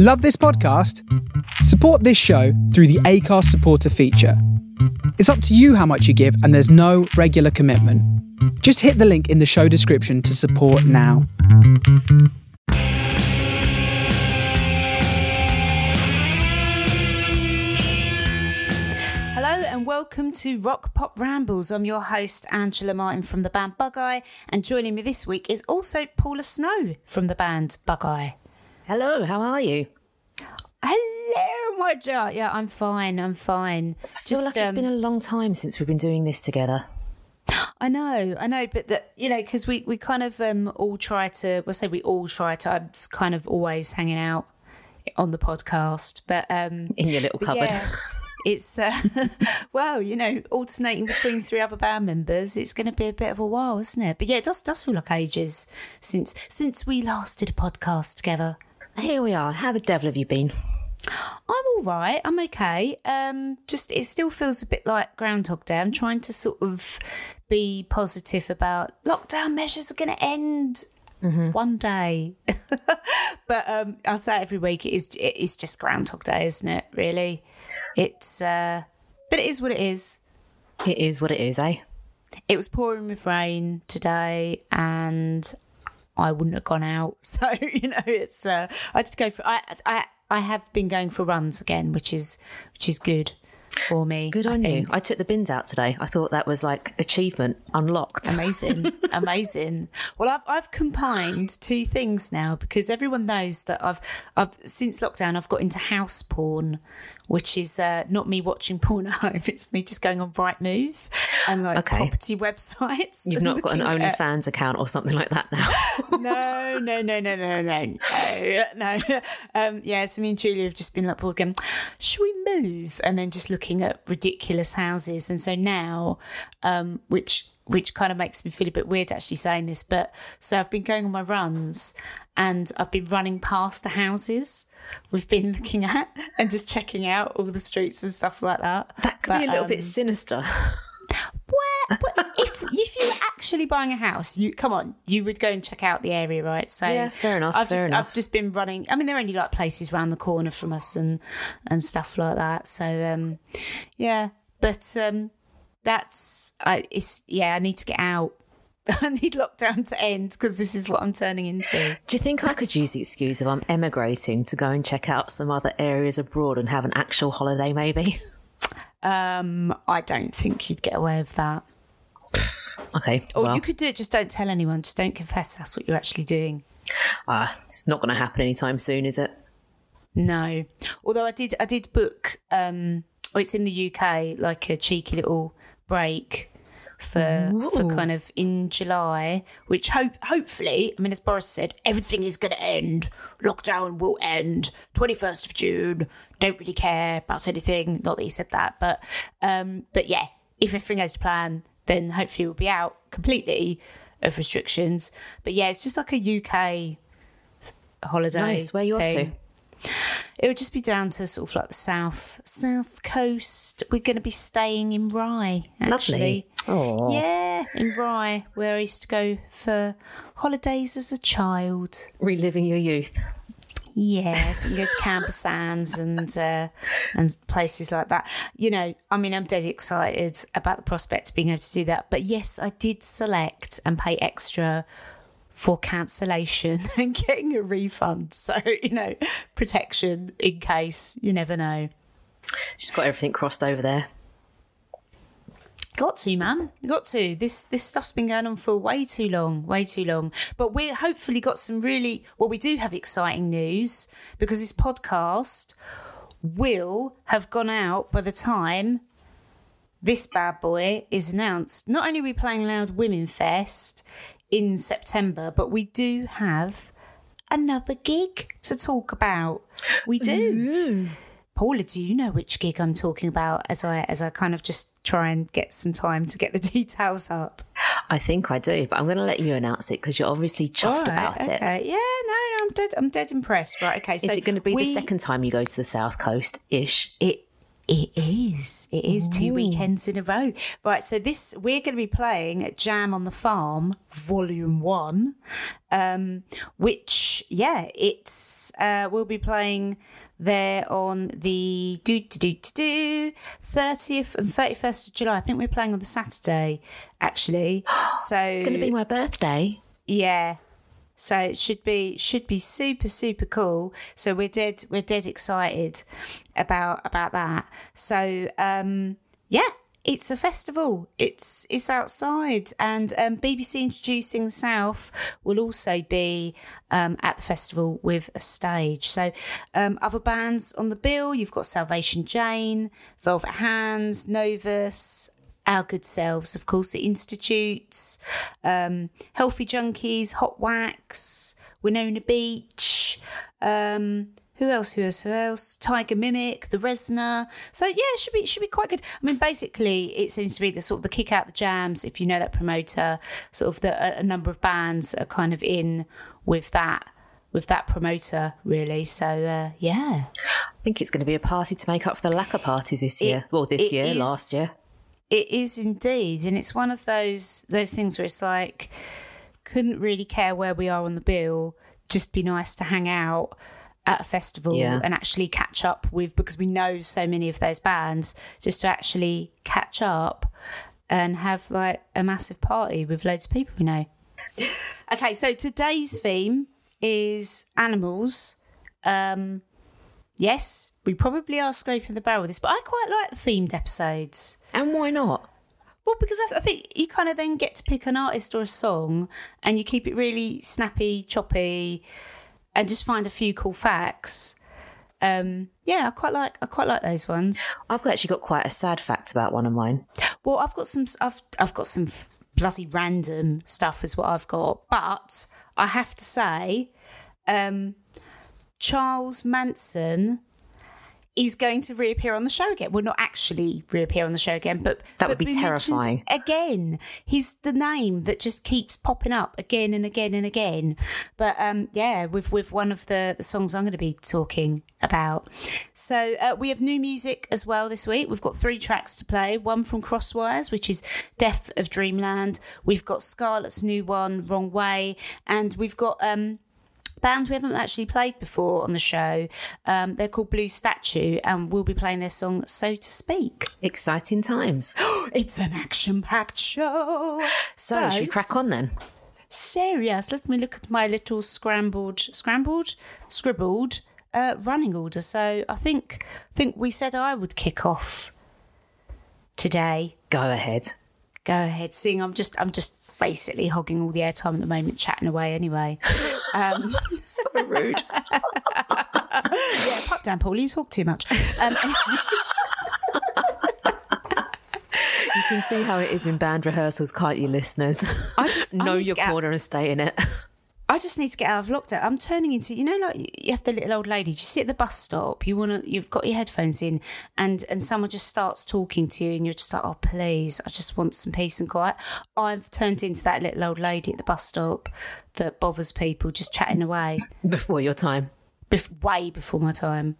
Love this podcast? Support this show through the Anchor supporter feature. It's up to you how much you give, and there's no regular commitment. Just hit the link in the show description to support now. Hello and welcome to Rock Pop Rambles. I'm your host, Angela Martin from the band Bug-Eye, and joining me this week is also Paula Snow from the band Bug-Eye. Hello, how are you? Hello, my dear. Yeah, I'm fine. I'm fine. I feel like it's been a long time since we've been doing this together. I know, I know, but that you know, because we we kind of um all try to. Well, say we all try to. I'm kind of always hanging out on the podcast, but um In your little cupboard. yeah, it's uh, well, you know, alternating between three other band members. It's going to be a bit of a while, isn't it? But yeah, it does does feel like ages since since we last did a podcast together. Here we are. How the devil have you been? I'm all right. I'm okay. Um, just it still feels a bit like Groundhog Day. I'm trying to sort of be positive about lockdown measures are going to end one day. but um, I say it every week. It is it is just Groundhog Day, isn't it? Really, it's. Uh, but it is what it is. It is what it is, eh? It was pouring with rain today, and I wouldn't have gone out. So you know, it's. Uh, I to go for. I I I have been going for runs again, which is which is good for me. Good I on you. I took the bins out today. I thought that was like achievement unlocked. Amazing, amazing. Well, I've I've combined two things now because everyone knows that I've I've since lockdown I've got into house porn, which is uh, not me watching porn at home. It's me just going on Rightmove and like Okay. property websites. You've not got an at- OnlyFans account or something like that now. no, no, no, no, no, no, no, no. Um, yeah, so me and Julia have just been like, well, going, should we move? And then just looking at ridiculous houses. And so now, um, which which kind of makes me feel a bit weird actually saying this, but so I've been going on my runs and I've been running past the houses we've been looking at and just checking out all the streets and stuff like that. that could be a little um, bit sinister. where but if if you were actually buying a house, you come on, you would go and check out the area, right? So Yeah, fair enough, I've fair just enough. I've just been running. I mean, there are only like places around the corner from us and and stuff like that. So um, yeah, but um, that's I it's yeah. I need to get out. I need lockdown to end because this is what I'm turning into. Do you think I could use the excuse of I'm emigrating to go and check out some other areas abroad and have an actual holiday, maybe? Um, I don't think you'd get away with that. Okay. Or well, you could do it. Just don't tell anyone. Just don't confess that's what you're actually doing. ah, it's not going to happen anytime soon, is it? No. Although I did I did book um oh it's in the UK like a cheeky little break for for kind of in July, which hope hopefully I mean as Boris said, everything is gonna end. Lockdown will end. Twenty first of June. Don't really care about anything. Not that he said that, but um but yeah, if everything goes to plan, then hopefully we'll be out completely of restrictions. But yeah, it's just like a UK holiday. Nice. Where you off to? It would just be down to sort of like the south south coast. We're going to be staying in Rye, actually. Aw. Yeah, in Rye, where I used to go for holidays as a child. Reliving your youth. Yeah, so we can go to Camber Sands and uh, and places like that. You know, I mean, I'm dead excited about the prospect of being able to do that. But yes, I did select and pay extra for cancellation and getting a refund. So you know, protection in case you never know. She's got everything crossed over there. Got to, man. Got to. This this stuff's been going on for way too long, way too long. But we hopefully got some really well. We do have exciting news because this podcast will have gone out by the time this bad boy is announced. Not only are we playing Loud Women Fest in September, but we do have another gig to talk about. We do. Paula, do you know which gig I'm talking about? As I as I kind of just try and get some time to get the details up. I think I do, but I'm going to let you announce it because you're obviously chuffed right, about it. okay. Yeah, no, no, I'm dead. I'm dead impressed. Right. Okay. So Is it going to be we- the second time you go to the south coast ish? It It is. It is two weekends in a row. Right. So this we're going to be playing at Jam on the Farm, Volume One, um, which yeah, it's uh, we'll be playing there on the do do do do thirtieth and thirty first of July. I think we're playing on the Saturday, actually. So It's going to be my birthday. yeah. So it should be should be super super cool. So we're dead we're dead excited about about that. So um yeah, it's a festival. It's it's outside and um, BBC Introducing South will also be um, at the festival with a stage. So um, other bands on the bill, you've got Salvation Jane, Velvet Hands, Novus, our good selves, of course, the Institutes, um, Healthy Junkies, Hot Wax, Winona Beach, um, who else? Who else? Who else? Tiger Mimic, the Resna. So yeah, it should be should be quite good. I mean, basically, it seems to be the sort of the kick out the jams. If you know that promoter, sort of the a, a number of bands are kind of in with that with that promoter, really. So uh, yeah. I think it's going to be a party to make up for the lack of parties this year. well, this year, is- last year. It is indeed, and it's one of those those things where it's like couldn't really care where we are on the bill. Just be nice to hang out at a festival Yeah. and actually catch up with because we know so many of those bands. Just to actually catch up and have like a massive party with loads of people we know. Okay, so today's theme is animals. Um, yes, we probably are scraping the barrel with this, but I quite like the themed episodes. And why not? Well, because I I think you kind of then get to pick an artist or a song and you keep it really snappy, choppy, and just find a few cool facts. Um, yeah, I quite like I quite like those ones. I've actually got quite a sad fact about one of mine. Well, I've got some I've I've got some bloody random stuff is what I've got, but I have to say, um, Charles Manson is going to reappear on the show again. Well, not actually reappear on the show again, but That would be terrifying. Again, he's the name that just keeps popping up again and again and again. But um, yeah, with with one of the, the songs I'm going to be talking about. So uh, we have new music as well this week. We've got three tracks to play. One from Crosswires, which is Death of Dreamland. We've got Scarlet's new one, Wrong Way, and we've got um, band we haven't actually played before on the show. Um, they're called Blue Statue, and we'll be playing their song "So to Speak." Exciting times. It's an action-packed show. So, should we crack on then? serious. Let me look at my little scrambled, scrambled, scribbled uh, running order. So I think think we said I would kick off today. Go ahead. Go ahead, sing. I'm just I'm just basically hogging all the airtime at the moment, chatting away anyway. Um, So rude. yeah, pop down, Paul. You talk too much. Um, you can see how it is in band rehearsals, can't you, listeners? I just know need to your get out- corner and stay in it. I just need to get out of lockdown. I'm turning into, you know, like you have the little old lady. You sit at the bus stop. You want to, you've got your headphones in, and and someone just starts talking to you, and you're just like, oh please, I just want some peace and quiet. I've turned into that little old lady at the bus stop that bothers people, just chatting away, Before your time. bef- way before my time.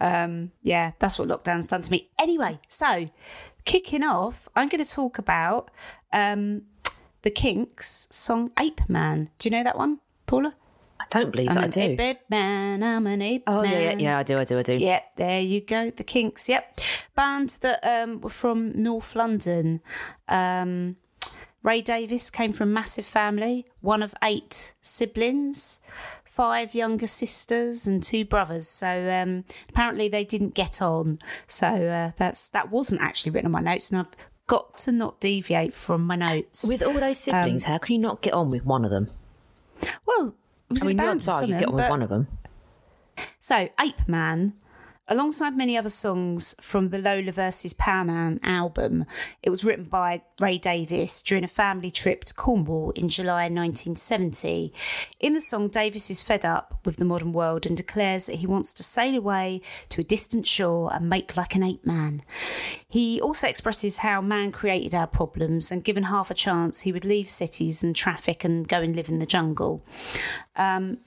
Um, yeah, that's what lockdown's done to me. Anyway, so kicking off, I'm going to talk about um, the Kinks song "Ape Man." Do you know that one, Paula? I don't believe I'm that I do. ape, ape man. I'm an ape Oh, man. yeah, yeah, yeah, I do, I do, I do. Yep, there you go. The Kinks. Yep, band that um, were from North London. Um, Ray Davies came from a massive family, one of eight siblings, five younger sisters and two brothers. So um, apparently they didn't get on. So uh, that's that wasn't actually written on my notes, and I've got to not deviate from my notes. With all those siblings, Um, how can you not get on with one of them? Well, it was I mean, a the odds are you get on with one of them. So, Ape Man, alongside many other songs from the Lola vs. Power Man album, it was written by Ray Davies during a family trip to Cornwall in July 1970. In the song, Davies is fed up with the modern world and declares that he wants to sail away to a distant shore and make like an ape man. He also expresses how man created our problems and given half a chance, he would leave cities and traffic and go and live in the jungle. Um,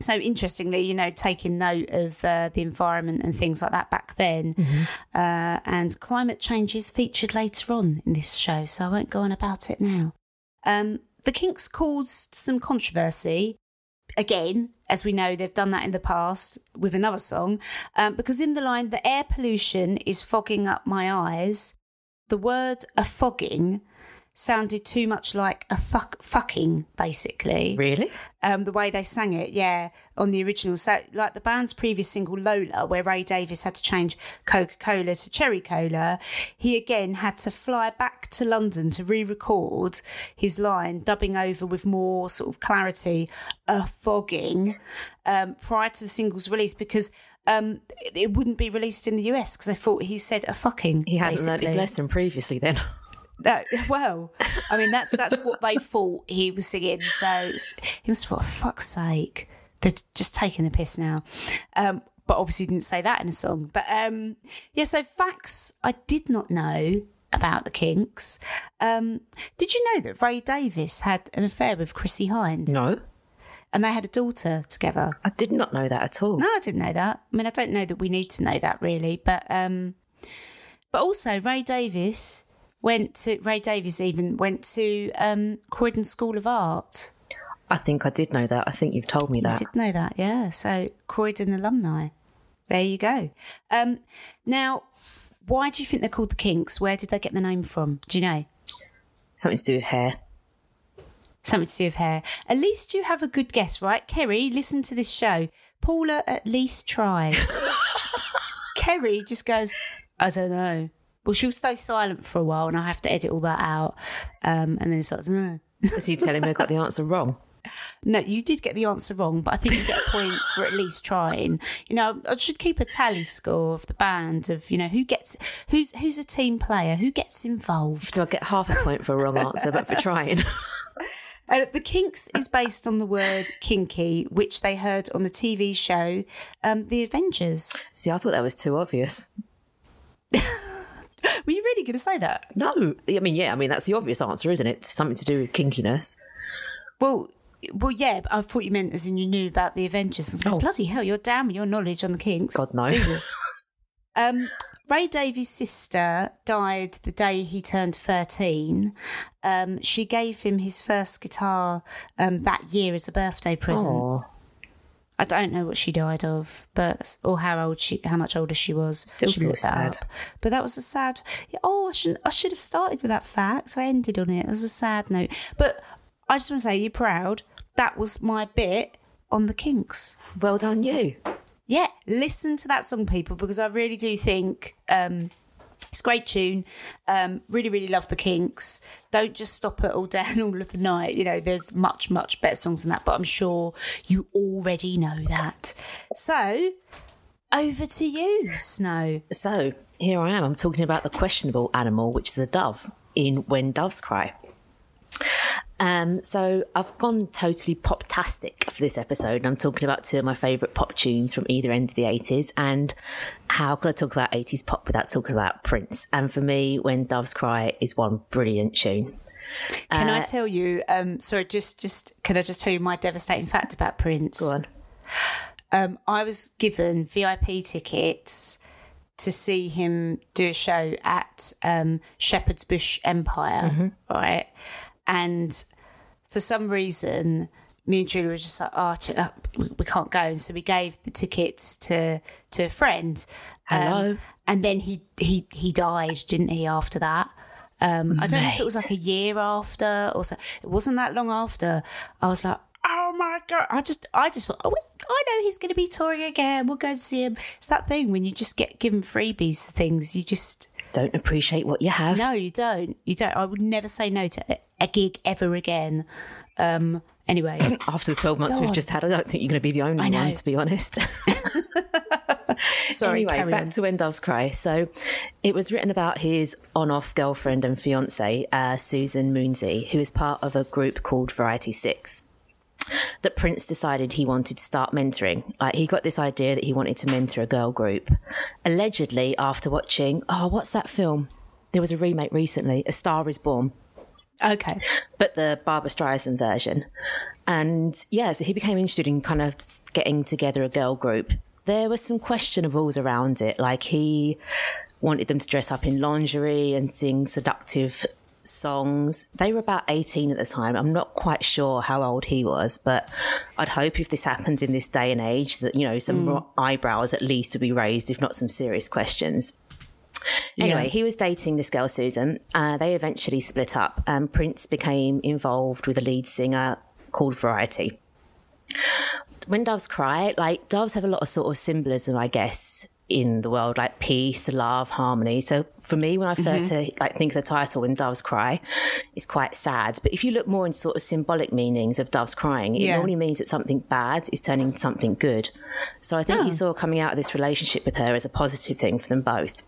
so interestingly, you know, taking note of uh, the environment and things like that back then, uh, and climate change is featured later on in this show, so I won't go on about it now. Um, the Kinks caused some controversy. Again, as we know, they've done that in the past with another song, um, because in the line, the air pollution is fogging up my eyes, the word a fogging sounded too much like a fuck fucking basically Really? Um, the way they sang it, yeah, on the original. So, like the band's previous single Lola, where Ray Davies had to change Coca Cola to Cherry Cola, he again had to fly back to London to re record his line, dubbing over with more sort of clarity, a fogging, um, prior to the single's release because. Um, it- wouldn't be released in the US because they thought he said a fucking. He hadn't learnt his lesson previously then. No, well, I mean that's that's what they thought he was singing. So he must for "Fuck's sake, they're just taking the piss now." Um, but obviously didn't say that in a song. But um, yeah, so facts I did not know about the Kinks. Um, did you know that Ray Davies had an affair with Chrissie Hynde no, and they had a daughter together? I did not know that at all. No, I didn't know that. I mean, I don't know that we need to know that really, but um, but also Ray Davies went to Ray Davies even went to um, Croydon School of Art. I think I did know that. I think you've told me You that. did know that, yeah. So Croydon alumni. There you go. Um, now, why do you think they're called the Kinks? Where did they get the name from? Do you know? Something to do with hair. Something to do with hair. At least you have a good guess, right? Kerry, listen to this show. Paula at least tries. Kerry just goes, I don't know. Well, she'll stay silent for a while and I have to edit all that out. Um, and then it starts, no. So you're telling me I got the answer wrong? No, you did get the answer wrong, but I think you get a point for at least trying. You know, I should keep a tally score of the band of, you know, who gets, who's who's a team player, who gets involved. Do I get half a point for a wrong answer, but for trying? Uh, the Kinks is based on the word kinky, which they heard on the TV show um, The Avengers. See, I thought that was too obvious. Were you really going to say that? No, I mean, yeah, I mean that's the obvious answer, isn't it? Something to do with kinkiness. Well, well, yeah. But I thought you meant as in you knew about the Avengers. And so Oh. bloody hell, you're damn your knowledge on the Kinks. God no. Um, Ray Davies' sister died the day he turned 13. Um, she gave him his first guitar um, that year as a birthday present. Aw, I don't know what she died of, but or how old she, how much older she was. Still Should feel look sad. up. But that was a sad. Yeah, oh, I should I should have started with that fact. So I ended on it. It was a sad note. But I just want to say, you're proud. That was my bit on the Kinks. well done, you. Yeah, listen to that song, people, because I really do think um, it's a great tune. Um, really, really love the Kinks. Don't just stop at all day and all of the night. You know, there's much, much better songs than that, but I'm sure you already know that. So, over to you, Snow. So here I am. I'm talking about the questionable animal, which is a dove in When Doves Cry. Um, so I've gone totally pop-tastic for this episode. And I'm talking about two of my favourite pop tunes from either end of the 80s. And how could I talk about 80s pop without talking about Prince? And for me, When Doves Cry is one brilliant tune. Can Uh, I tell you? Um, sorry, just, just can I just tell you my devastating fact about Prince? Go on. um, I was given VIP tickets to see him do a show at um, Shepherd's Bush Empire, right? And for some reason, me and Julie were just like, "Oh, uh, we can't go," and so we gave the tickets to to a friend. Um, Hello? and then he he he died, didn't he? After that. Um, I don't know if it was like a year after or so. It wasn't that long after. I was like, oh my god! I just, I just thought, oh, I know he's going to be touring again. We'll go see him. It's that thing when you just get given freebies for things. You just Don't appreciate what you have. no, you don't. You don't. I would never say no to a- gig ever again. Um. Anyway, After the 12 months Go we've on. just had, I don't think you're going to be the only one, to be honest. sorry. anyway, back on. to When Doves Cry. So it was written about his on off girlfriend and fiance, uh, Susan Moonsie, who is part of a group called Vanity 6. That Prince decided he wanted to start mentoring. Like he got this idea that he wanted to mentor a girl group. Allegedly, after watching, oh, what's that film? There was a remake recently, A Star Is Born. Okay. but the Barbra Streisand version. And yeah, so he became interested in kind of getting together a girl group. There were some questionables around it, like he wanted them to dress up in lingerie and sing seductive songs. They were about 18 at the time. I'm not quite sure how old he was, but I'd hope if this happens in this day and age that, you know, some eyebrows at least would be raised, if not some serious questions. Anyway, Yeah. he was dating this girl, Susan. Uh, they eventually split up, and Prince became involved with a lead singer called Vanity. When doves cry, like doves have a lot of sort of symbolism, I guess, in the world, like peace, love, harmony. So for me, when I 1st mm-hmm. hear, like think of the title "When Doves Cry," it's quite sad. But if you look more into sort of symbolic meanings of doves crying, it Yeah. normally means that something bad is turning into something good. So I think he oh. saw coming out of this relationship with her as a positive thing for them both.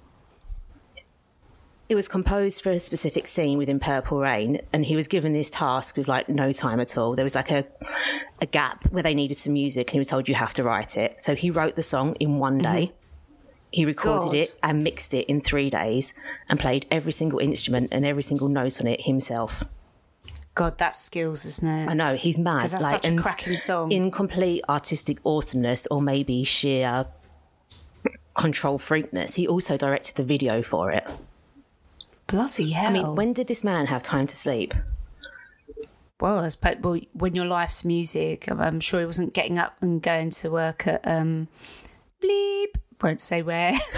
It was composed for a specific scene within Purple Rain, and he was given this task with like no time at all. There was like a a gap where they needed some music, and he was told you have to write it. So he wrote the song in one mm-hmm. day. He recorded God. it and mixed it in three days, and played every single instrument and every single note on it himself. God, that's skills, isn't it? I know he's mad. that's like, such a cracking song. In complete artistic awesomeness, or maybe sheer control freakness, he also directed the video for it. Bloody hell. I mean, when did this man have time to sleep? well, I suppose, well, when your life's music, I'm, I'm sure he wasn't getting up and going to work at um, bleep. Won't say where.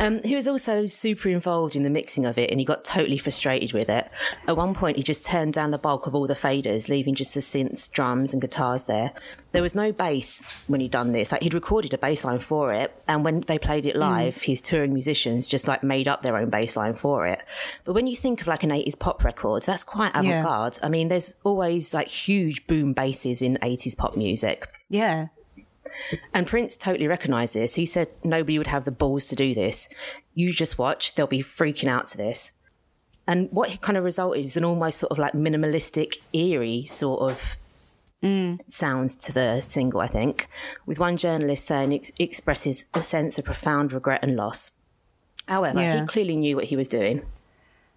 Um, he was also super involved in the mixing of it and he got totally frustrated with it. At one point, he just turned down the bulk of all the faders, leaving just the synths, drums, and guitars there. There was no bass when he'd done this. Like, he'd recorded a bass line for it, and when they played it live, his touring musicians just like made up their own bass line for it. But when you think of like an 80s pop record, that's quite avant Yeah. garde. I mean, there's always like huge boom basses in 80s pop music. yeah. And Prince totally recognised this. He said nobody would have the balls to do this. You just watch, they'll be freaking out to this. And what kind of resulted is an almost sort of like minimalistic, eerie sort of sound to the single, I think, with one journalist saying it expresses a sense of profound regret and loss. However, Yeah. he clearly knew what he was doing.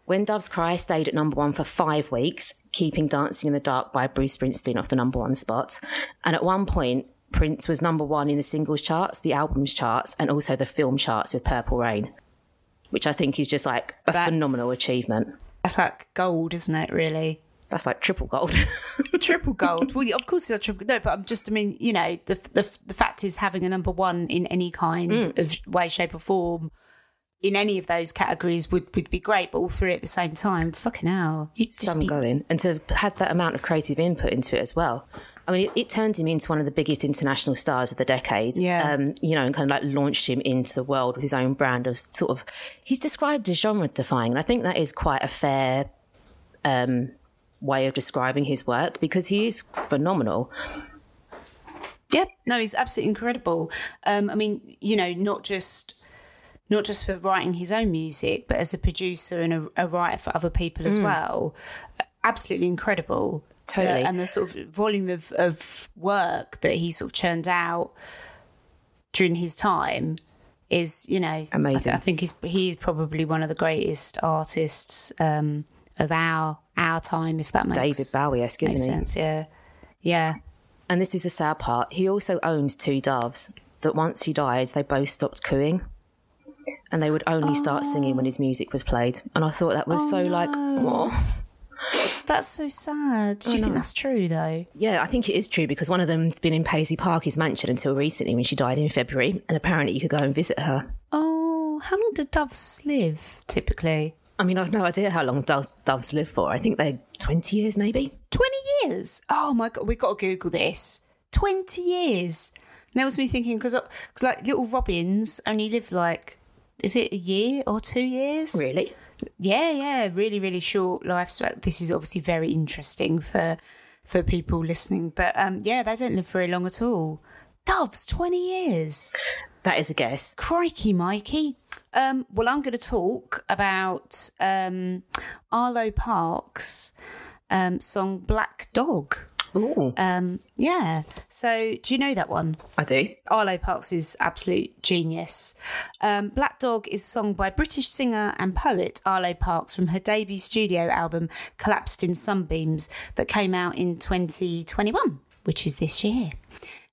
When Doves Cry stayed at number one for five weeks, keeping Dancing in the Dark by Bruce Springsteen off the number one spot. And at one point, Prince was number one in the singles charts, the albums charts, and also the film charts with Purple Rain, which I think is just like a That's- phenomenal achievement. That's like gold, isn't it, really? That's like triple gold. triple gold. Well, of course it's a triple. No, but I'm just. I mean, you know, the the the fact is having a number one in any kind mm. of way, shape, or form in any of those categories would would be great. But all three at the same time, fucking hell, you just some be, going and to have had that amount of creative input into it as well. I mean, it, it turned him into one of the biggest international stars of the decade. Yeah. Um, you know, and kind of like launched him into the world with his own brand of sort of, he's described as genre defying. And I think that is quite a fair um, way of describing his work because he is phenomenal. Yeah, no, he's absolutely incredible. Um, I mean, you know, not just not just for writing his own music, but as a producer and a, a writer for other people as well. Absolutely incredible. Totally. And the sort of volume of, of work that he sort of churned out during his time is, you know, Amazing. I, think he's he's probably one of the greatest artists um, of our our time, if that makes David Bowie-esque, makes isn't he? sense. Yeah, yeah. And this is the sad part. He also owned two doves that once he died, they both stopped cooing. And they would only start singing when his music was played. And I thought that was so like, oh. That's so sad. Do you think that's true though? Yeah, I think it is true because one of them's been in Paisley Park, his mansion, until recently when she died in February. And apparently you could go and visit her. Oh, how long do doves live typically? I mean, I've no idea how long doves, doves live for. I think they're 20 years maybe. 20 years. Oh my God, we've got to Google this. 20 years. And that was me thinking, because uh, like little robins only live like, is it a year or two years? Really? Yeah, yeah, really, really short lifespan. This is obviously very interesting for for people listening, but um, yeah, they don't live very long at all. Doves, 20 years. That is a guess. Crikey, Mikey. Um, well, I'm going to talk about um, Arlo Parks' um, song Black Dog. Ooh, Um, yeah. So do you know that one? I do. Arlo Parks is absolute genius. Um, Black Dog is sung by British singer and poet Arlo Parks from her debut studio album Collapsed in Sunbeams that came out in 2021, which is this year.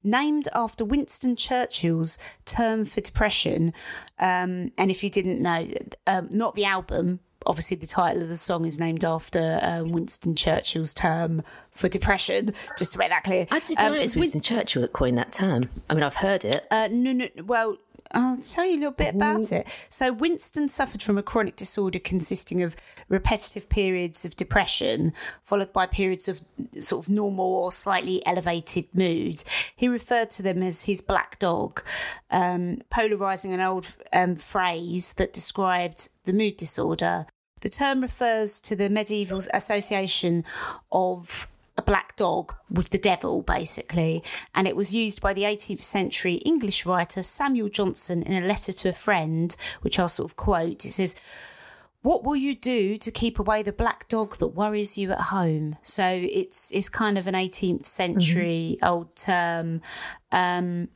Named after Winston Churchill's term for depression. Um, and if you didn't know, um, not the album, obviously the title of the song is named after um, Winston Churchill's term for depression, just to make that clear. I didn't Um, know it was Winston Churchill that coined that term. I mean, I've heard it. uh, no, no. Well, I'll tell you a little bit about it. So, Winston suffered from a chronic disorder consisting of repetitive periods of depression, followed by periods of sort of normal or slightly elevated mood. He referred to them as his black dog, um, polarizing an old um, phrase that described the mood disorder. The term refers to the medieval association of a black dog with the devil, basically. And it was used by the 18th century English writer Samuel Johnson in a letter to a friend, which I'll sort of quote. It says, what will you do to keep away the black dog that worries you at home? So it's it's kind of an 18th century old term. Um,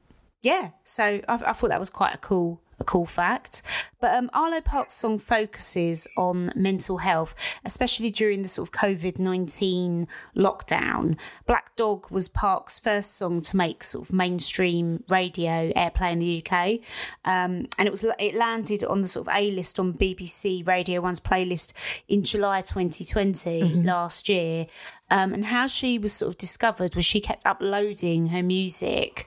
yeah, so I, I thought that was quite a cool a cool fact. But um, Arlo Park's song focuses on mental health, especially during the sort of COVID 19 lockdown. Black Dog was Park's first song to make sort of mainstream radio airplay in the UK. Um, and it was it landed on the sort of A list on BBC Radio One's playlist in July 2020 last year. Um, and how she was sort of discovered was she kept uploading her music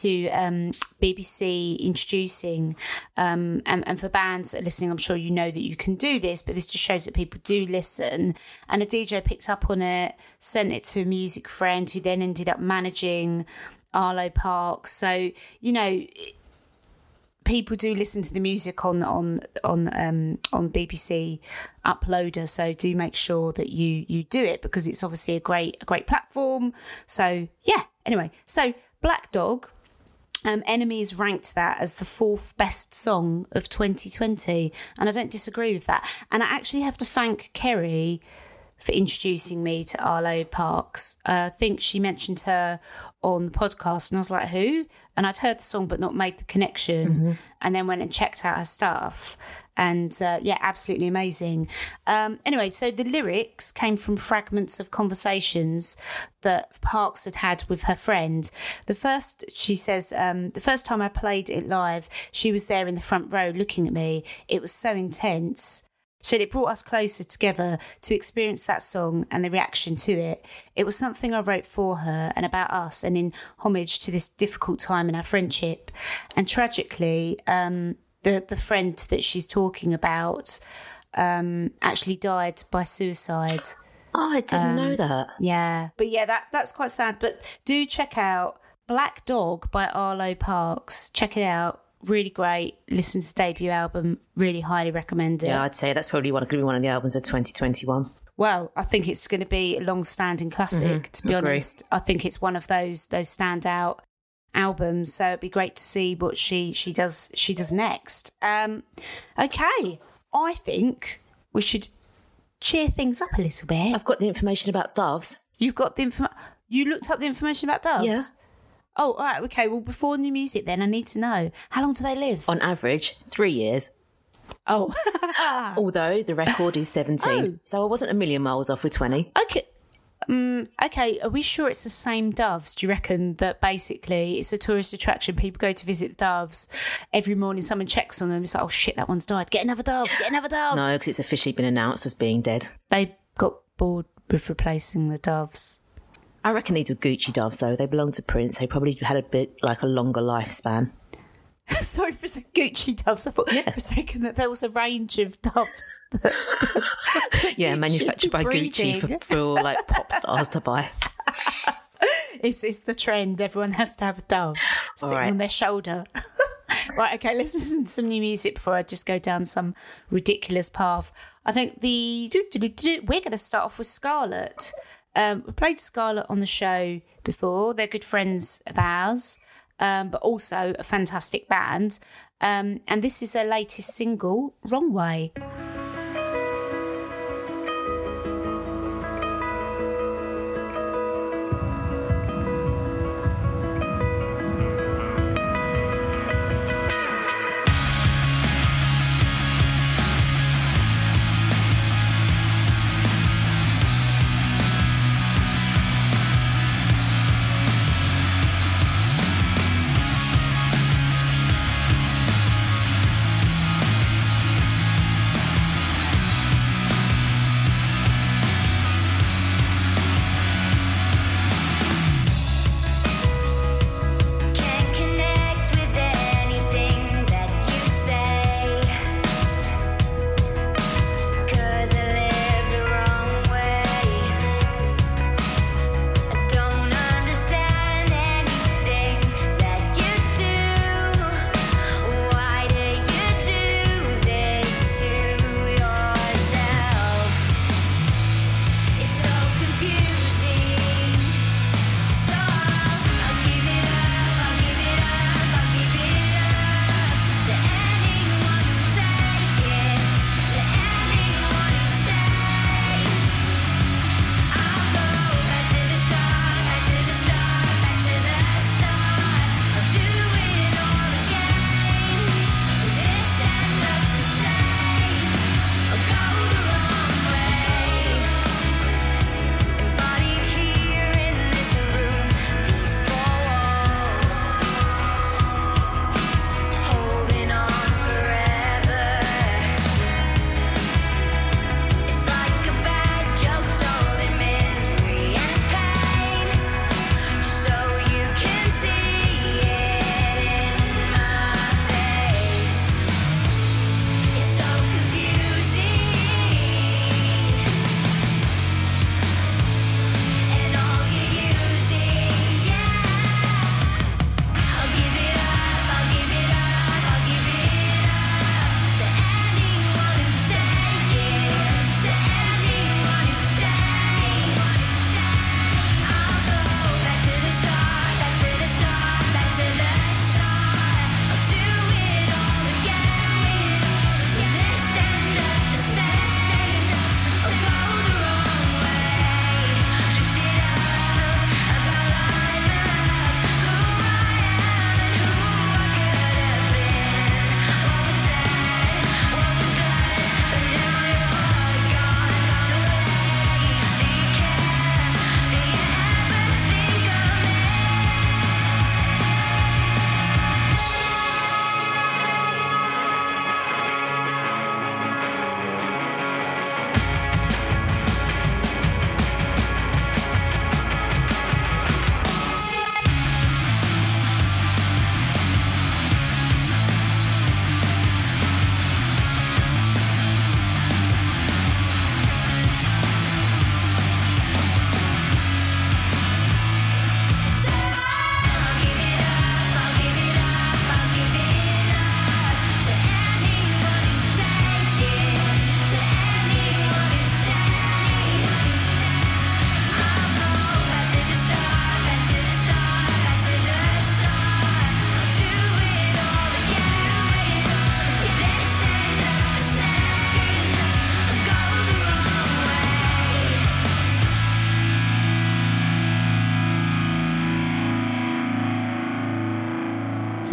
to um, BBC introducing um, and, and for bands that are listening I'm sure you know that you can do this but this just shows that people do listen. And a DJ picked up on it sent it to a music friend who then ended up managing Arlo Parks so you know people do listen to the music on on on um on BBC uploader. So do make sure that you you do it because it's obviously a great a great platform. So yeah anyway. So Black Dog um, NME ranked that as the fourth best song of 2020, and I don't disagree with that. And I actually have to thank Kerry for introducing me to Arlo Parks. Uh, I think she mentioned her on the podcast, and I was like, "Who?" And I'd heard the song but not made the connection, and then went and checked out her stuff. And uh, yeah, absolutely amazing. Um, anyway, so the lyrics came from fragments of conversations that Parks had had with her friend. The first, she says, um, the first time I played it live, she was there in the front row looking at me. It was so intense. She said it brought us closer together to experience that song and the reaction to it. It was something I wrote for her and about us and in homage to this difficult time in our friendship. And tragically, um, the, the friend that she's talking about um, actually died by suicide. Oh, I didn't know that. Yeah, but yeah, that that's quite sad. But do check out Black Dog by Arlo Parks. Check it out. Really great. Listen to the debut album. Really highly recommend it. Yeah, I'd say that's probably one going to be one of the albums of 2021. Well, I think it's going to be a long-standing classic. To be honest, I think it's one of those those standout albums. So it'd be great to see what she she does she does next. Um, okay, I think we should cheer things up a little bit. I've got the information about doves. You've got the info. You looked up the information about doves. Yeah. Oh, all right. Okay. Well, before new music, then I need to know how long do they live? On average, three years. Oh, Although the record is 17. Oh. So I wasn't a million miles off with 20. okay. Um, okay, are we sure it's the same doves? Do you reckon that basically it's a tourist attraction? People go to visit the doves every morning. Someone checks on them. It's like, oh shit, that one's died. Get another dove. Get another dove. No, because it's officially been announced as being dead. They got bored with replacing the doves. I reckon these were Gucci doves, though. They belonged to Prince. They probably had a bit like a longer lifespan. Sorry for saying Gucci doves. I thought for a second that there was a range of doves. Yeah, Gucci manufactured by Gucci for, for like pop stars to buy. It's, it's the trend. Everyone has to have a dove sitting right. on their shoulder. right, okay, let's listen to some new music before I just go down some ridiculous path. I think the we're going to start off with Scarlet. Um, we played Scarlet on the show before. They're good friends of ours, um, but also a fantastic band. Um, and this is their latest single, Wrong Way.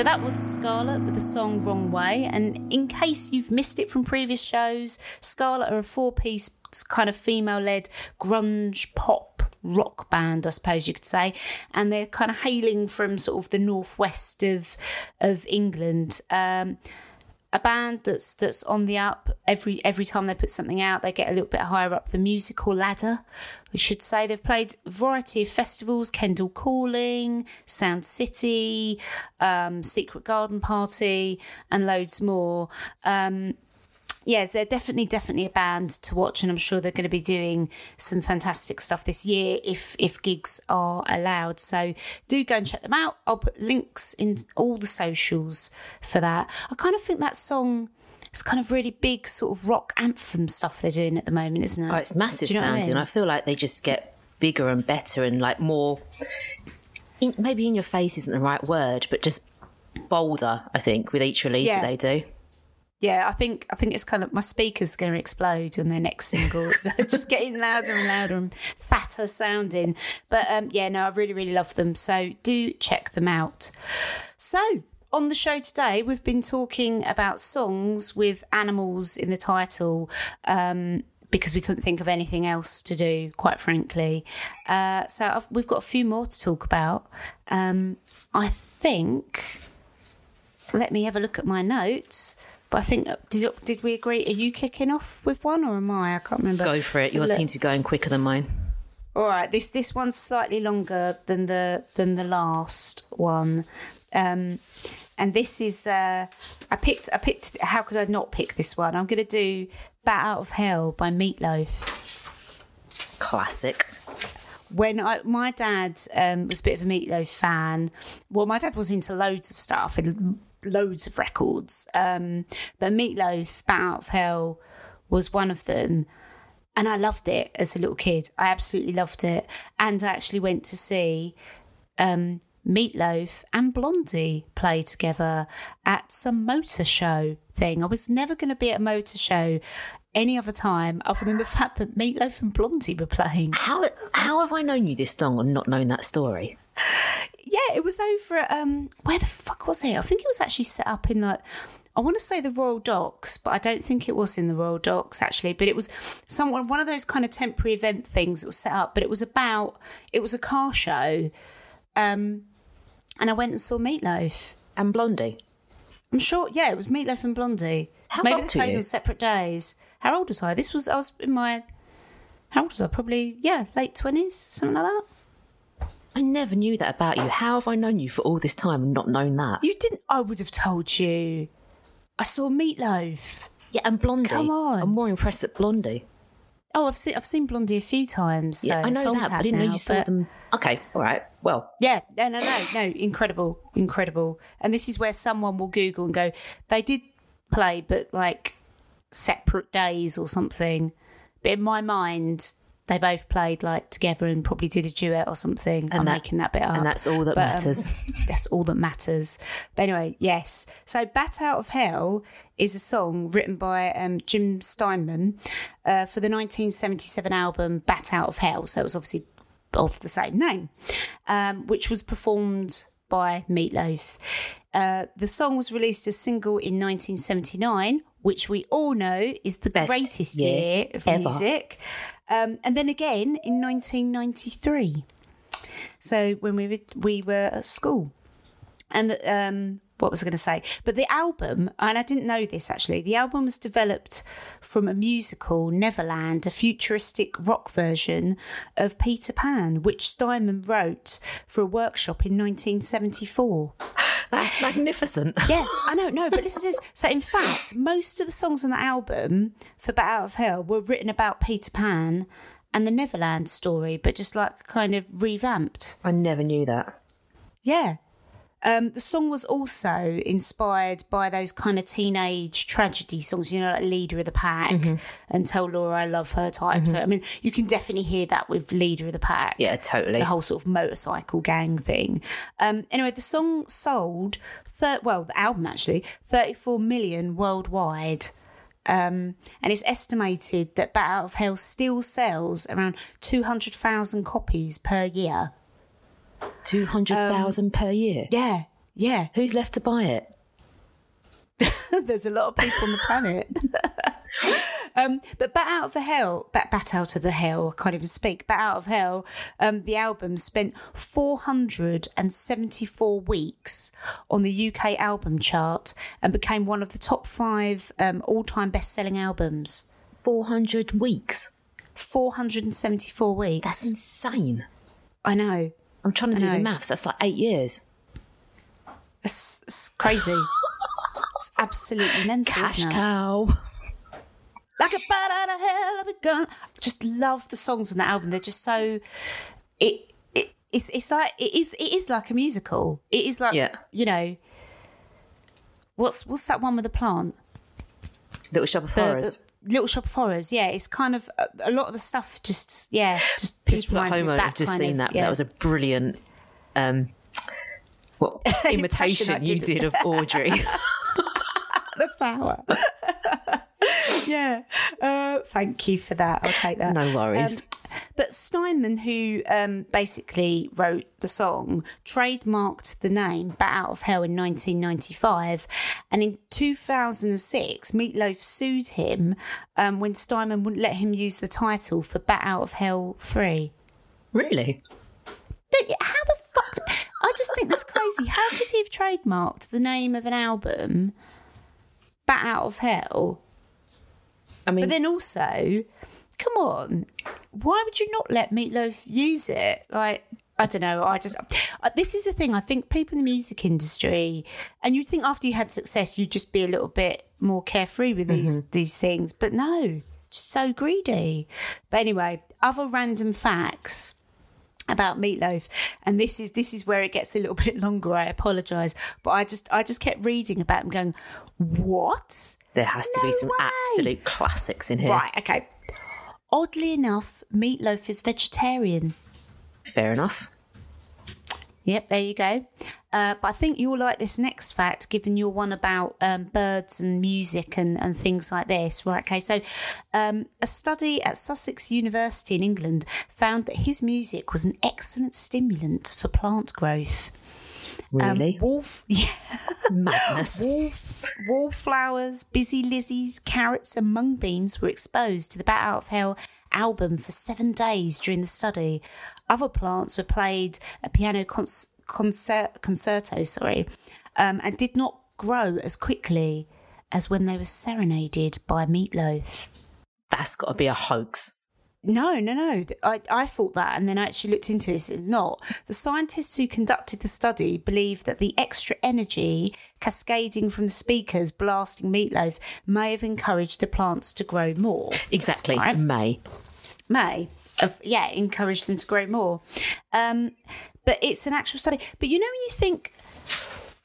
So that was Scarlet with the song Wrong Way. And in case you've missed it from previous shows, Scarlet are a four piece kind of female led grunge pop rock band, I suppose you could say, and they're kind of hailing from sort of the northwest of of England. Um, a band that's that's on the up every every time they put something out they get a little bit higher up the musical ladder we should say they've played a variety of festivals Kendal Calling sound city um, secret garden party and loads more um, yeah, they're definitely definitely a band to watch, and I'm sure they're going to be doing some fantastic stuff this year if if gigs are allowed. So do go and check them out. I'll put links in all the socials for that. I kind of think that song. It's kind of really big sort of rock anthem stuff they're doing at the moment, isn't it? Oh, it's massive you know what I sounding. mean? I, feel like they just get bigger and better and like more. In, maybe in your face isn't the right word, but just bolder. I think with each release Yeah. that they do. Yeah, I think I think it's kind of my speaker's going to explode on their next single. It's just getting louder and louder and fatter sounding. But um, yeah, no, I really really love them. So do check them out. So on the show today, we've been talking about songs with animals in the title. Um, because we couldn't think of anything else to do, quite frankly. Uh, so I've, we've got a few more to talk about. Um, I think let me have a look at my notes. But I think did did we agree? Are you kicking off with one or am I? I can't remember. Go for it. So Yours look- seems to be going quicker than mine. all right, this this one's slightly longer than the than the last one, um, and this is uh, I picked I picked. How could I not pick this one? I'm to do "Bat Out of Hell" by Meatloaf. Classic. when I, my dad um, was a bit of a Meatloaf fan, well, my dad was into loads of stuff and loads of records, um, but Meatloaf, Bat Out of Hell, was one of them. And I loved it as a little kid. I absolutely loved it. And I actually went to see um, Meatloaf and Blondie play together at some motor show thing. I was never going to be at a motor show any other time other than the fact that Meatloaf and Blondie were playing. How how have I known you this long and not known that story? Yeah, it was over at um where the fuck was it? I think it was actually set up in like I want to say the Royal Docks, but I don't think it was in the Royal Docks actually. But it was someone one of those kind of temporary event things that was set up. But it was about it was a car show, um, and I went and saw Meatloaf. And Blondie. I'm sure, yeah, it was Meatloaf and Blondie. How Maybe old they played you? on separate days. How old was I? This was I was in my how old was I? Probably yeah, late twenties, something like that. I never knew that about you. How have I known you for all this time and not known that? You didn't. I would have told you. I saw Meatloaf. yeah, and Blondie. Come on. I'm more impressed at Blondie. Oh, I've seen I've seen Blondie a few times. Yeah. I know that, I didn't know now, you saw but- them. Okay, all right. Well, Yeah, no, no, no, no, incredible, incredible. And this is where someone will Google and go, they did play, but like separate days or something. But in my mind, they both played like together and probably did a duet or something. I'm that- making that bit up. and that's all that But, um, matters. that's all that matters. But anyway, yes. So Bat Out of Hell is a song written by um, Jim Steinman uh, for the 1977 album Bat Out of Hell. So it was obviously of the same name, um, which was performed by Meatloaf. Uh, the song was released as a single in 1979, which we all know is the Best greatest year year of ever. music. Um, and then again in 1993. So when we were, we were at school, and um, what was I going to say? But the album, and I didn't know this actually. The album was developed from a musical, Neverland, a futuristic rock version of Peter Pan, which Steinman wrote for a workshop in 1974. that's magnificent. Yeah, I know, no, but listen to this. So, in fact, most of the songs on the album for Bat Out of Hell were written about Peter Pan and the Neverland story, but just like kind of revamped. I never knew that. Yeah. Um, the song was also inspired by those kind of teenage tragedy songs, you know, like Leader of the Pack and Tell Laura I Love Her type. So, I mean, you can definitely hear that with Leader of the Pack Yeah, totally. the whole sort of motorcycle gang thing. Um, anyway, the song sold, thir- well, the album actually, 34 million worldwide. Um, and it's estimated that Bat Out of Hell still sells around 200,000 copies per year. Two hundred thousand per year. Yeah. Yeah, Who's left to buy it? there's a lot of people on the planet. um, but Bat Out of the Hell, Bat, Bat Out of the Hell, I can't even speak. Bat Out of Hell, um, the album spent 474 weeks on the UK album chart and became one of the top five um, all time best selling albums. 400 weeks. 474 weeks. That's insane. I know. I'm trying to do the maths. That's like eight years. It's, it's crazy. it's absolutely mental, Cash cow. like a bat out of hell, I've begun. Just love the songs on that album. They're just so it, it it's it's like it is it is like a musical. It is like Yeah. you know what's what's that one with the plant? Little Shop of The- Horrors. the Little Shop of Horrors. Yeah, it's kind of a, a lot of the stuff. Just yeah, just just People at home me of have just seen of, that. Yeah. That was a brilliant um, what imitation you did. did of Audrey. the flower. yeah. Uh, thank you for that. I'll take that. No worries. Um, but Steinman, who um, basically wrote the song, trademarked the name Bat Out of Hell in 1995. And in 2006, Meatloaf sued him um, when Steinman wouldn't let him use the title for Bat Out of Hell 3. really? Don't you- How the fuck? I just think that's crazy. How could he have trademarked the name of an album, Bat Out of Hell? I mean, But then also, come on, why would you not let Meatloaf use it? Like, I don't know. I just uh, this is the thing. I think people in the music industry, and you'd think after you had success, you'd just be a little bit more carefree with these these things. But no, just so greedy. But anyway, other random facts about meatloaf and this is this is where it gets a little bit longer i apologize but i just i just kept reading about him going what there has to no be some way. absolute classics in here. Right, okay. Oddly enough, Meatloaf is vegetarian. Fair enough. Yep, there you go. Uh, but I think you'll like this next fact, given your one about um, birds and music and, and things like this. Right, okay. So, um, a study at Sussex University in England found that his music was an excellent stimulant for plant growth. Um, Really? wolf, yeah, Madness. Wallf- wallflowers, busy lizzies, carrots, and mung beans were exposed to the Bat Out of Hell album for seven days during the study. Other plants were played a piano concert- concerto, sorry, um, and did not grow as quickly as when they were serenaded by Meatloaf. That's got to be a hoax. No, no, no. I, I thought that, and then I actually looked into it. It's not. The scientists who conducted the study believe that the extra energy cascading from the speakers blasting meatloaf may have encouraged the plants to grow more. Exactly. Right. May. May have, yeah, encouraged them to grow more. Um, but it's an actual study. But you know, when you think,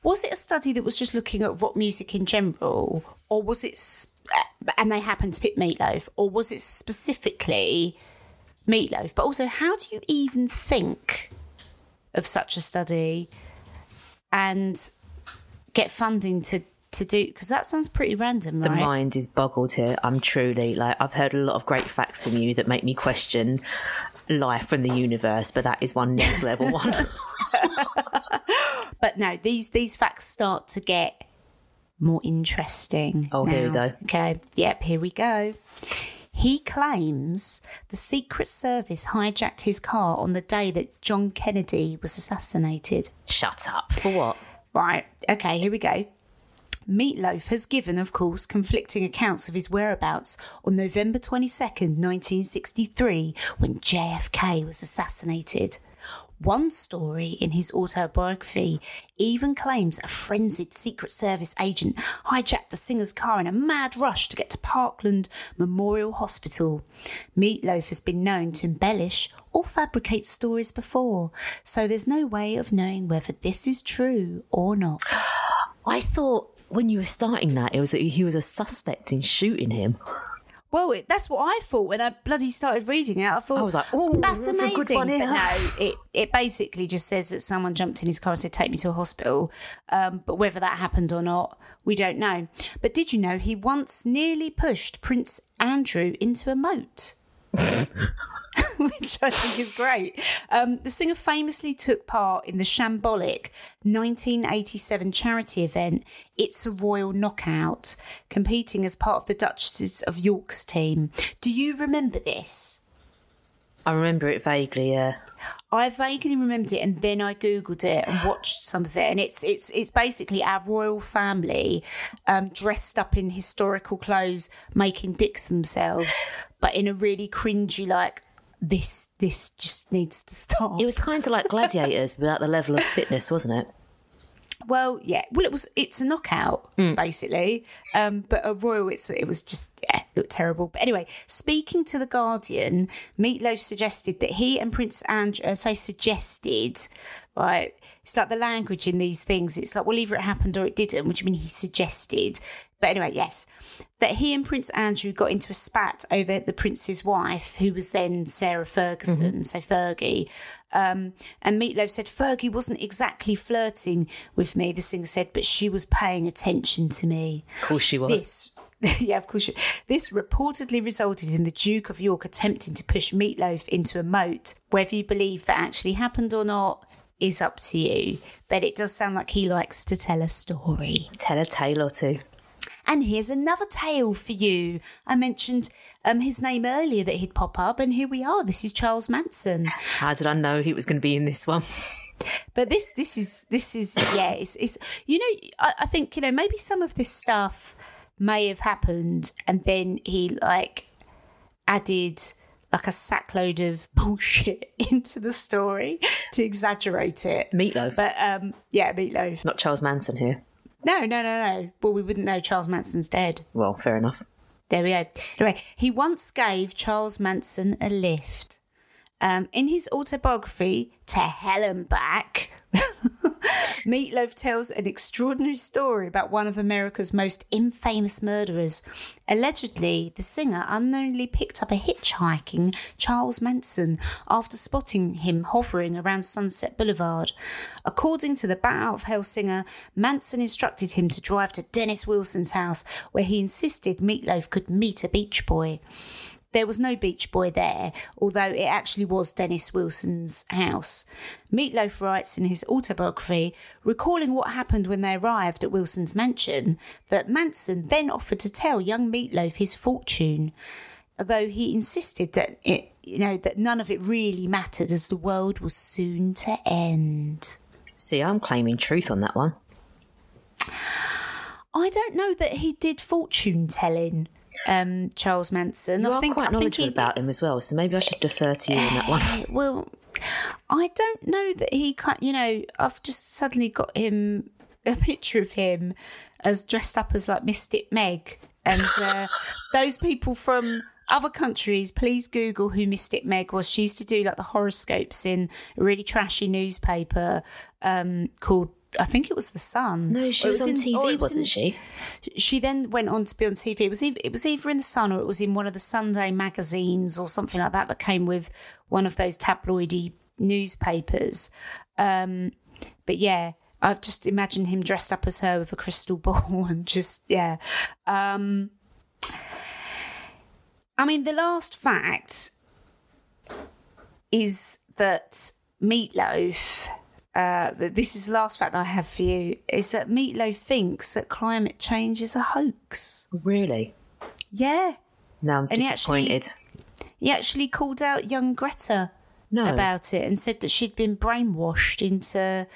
was it a study that was just looking at rock music in general, or was it, s- and they happen to pick Meatloaf, or was it specifically Meatloaf? But also, how do you even think of such a study and get funding to to do? Because that sounds pretty random, The mind is boggled here. I'm truly like I've heard a lot of great facts from you that make me question life and the universe, but that is one next level one. But no, these these facts start to get more interesting. Oh, here we go. Okay, yep, here we go. He claims the Secret Service hijacked his car on the day that John Kennedy was assassinated. Shut up. For what? Right, okay, here we go. Meatloaf has given, of course, conflicting accounts of his whereabouts on November 22nd, 1963, when JFK was assassinated. One story in his autobiography even claims a frenzied Secret Service agent hijacked the singer's car in a mad rush to get to Parkland Memorial Hospital. Meatloaf has been known to embellish or fabricate stories before, so there's no way of knowing whether this is true or not. I thought when you were starting that, it was that he was a suspect in shooting him. Well, it, that's what I thought when I bloody started reading it. I thought I was like, "Ooh, that's that's a good amazing." but no, it it basically just says that someone jumped in his car and said, "Take me to a hospital." Um, but whether that happened or not, we don't know. But did you know he once nearly pushed Prince Andrew into a moat? which I think is great. Um, the singer famously took part in the shambolic 1987 charity event It's a Royal Knockout, competing as part of the Duchesses of York's team. Do you remember this? I remember it vaguely, yeah. I vaguely remembered it, and then I googled it and watched some of it, and it's it's it's basically our royal family um, dressed up in historical clothes, making dicks themselves, but in a really cringy like this this just needs to stop. It was kind of like gladiators without the level of fitness, wasn't it? Well, yeah. Well, it was. It's a knockout, basically. Um, but a royal. It's. It was just. Yeah, looked terrible. But anyway, speaking to the Guardian, Meatloaf suggested that he and Prince Andrew. Uh, say suggested, right? It's like the language in these things. It's like well, either it happened or it didn't. Which I mean, he suggested. But anyway, yes, that he and Prince Andrew got into a spat over the prince's wife, who was then Sarah Ferguson, so Fergie. Um, and Meatloaf said Fergie wasn't exactly flirting with me, the singer said, but she was paying attention to me. Of course she was. This, yeah, of course. she- This reportedly resulted in the Duke of York attempting to push Meatloaf into a moat. Whether you believe that actually happened or not is up to you. But it does sound like he likes to tell a story. Tell a tale or two. And here's another tale for you. I mentioned um, his name earlier that he'd pop up, and here we are. This is Charles Manson. How did I know he was going to be in this one? But this, this is, this is, yeah, it's, it's you know, I, I think you know maybe some of this stuff may have happened, and then he like added like a sackload of bullshit into the story to exaggerate it. Meatloaf. But um, yeah, meatloaf. Not Charles Manson here. No, no, no, no. Well, we wouldn't know Charles Manson's dead. Well, fair enough. There we go. Anyway, he once gave Charles Manson a lift. Um, in his autobiography, To Hell and Back, Meatloaf tells an extraordinary story about one of America's most infamous murderers. Allegedly, the singer unknowingly picked up a hitchhiking Charles Manson after spotting him hovering around Sunset Boulevard. According to the Bat Out of Hell singer, Manson instructed him to drive to Dennis Wilson's house, where he insisted Meatloaf could meet a beach boy. There was no Beach Boy there, although it actually was Dennis Wilson's house. Meatloaf writes in his autobiography, recalling what happened when they arrived at Wilson's mansion, that Manson then offered to tell young Meatloaf his fortune, although he insisted that it, you know, that none of it really mattered as the world was soon to end. See, I'm claiming truth on that one. I don't know that he did fortune telling, um, Charles Manson. You I are think quite I think knowledgeable he, about him as well, so maybe I should defer to you on that one. Well, I don't know that he can't. You know, I've just suddenly got him a picture of him as dressed up as like Mystic Meg, and uh, those people from other countries. Please Google who Mystic Meg was. She used to do like the horoscopes in a really trashy newspaper um, called. I think it was the Sun. No, she it was on in- TV, it was wasn't she? she then went on to be on TV. It was either, it was either in the Sun or it was in one of the Sunday magazines or something like that that came with one of those tabloidy newspapers. Um, but yeah, I've just imagined him dressed up as her with a crystal ball and just yeah. Um, I mean, the last fact is that Meatloaf. Uh, this is the last fact that I have for you is that Meatloaf thinks that climate change is a hoax. Really? Yeah, Now I'm And he actually- disappointed. he actually called out young Greta No. about it and said that she'd been brainwashed into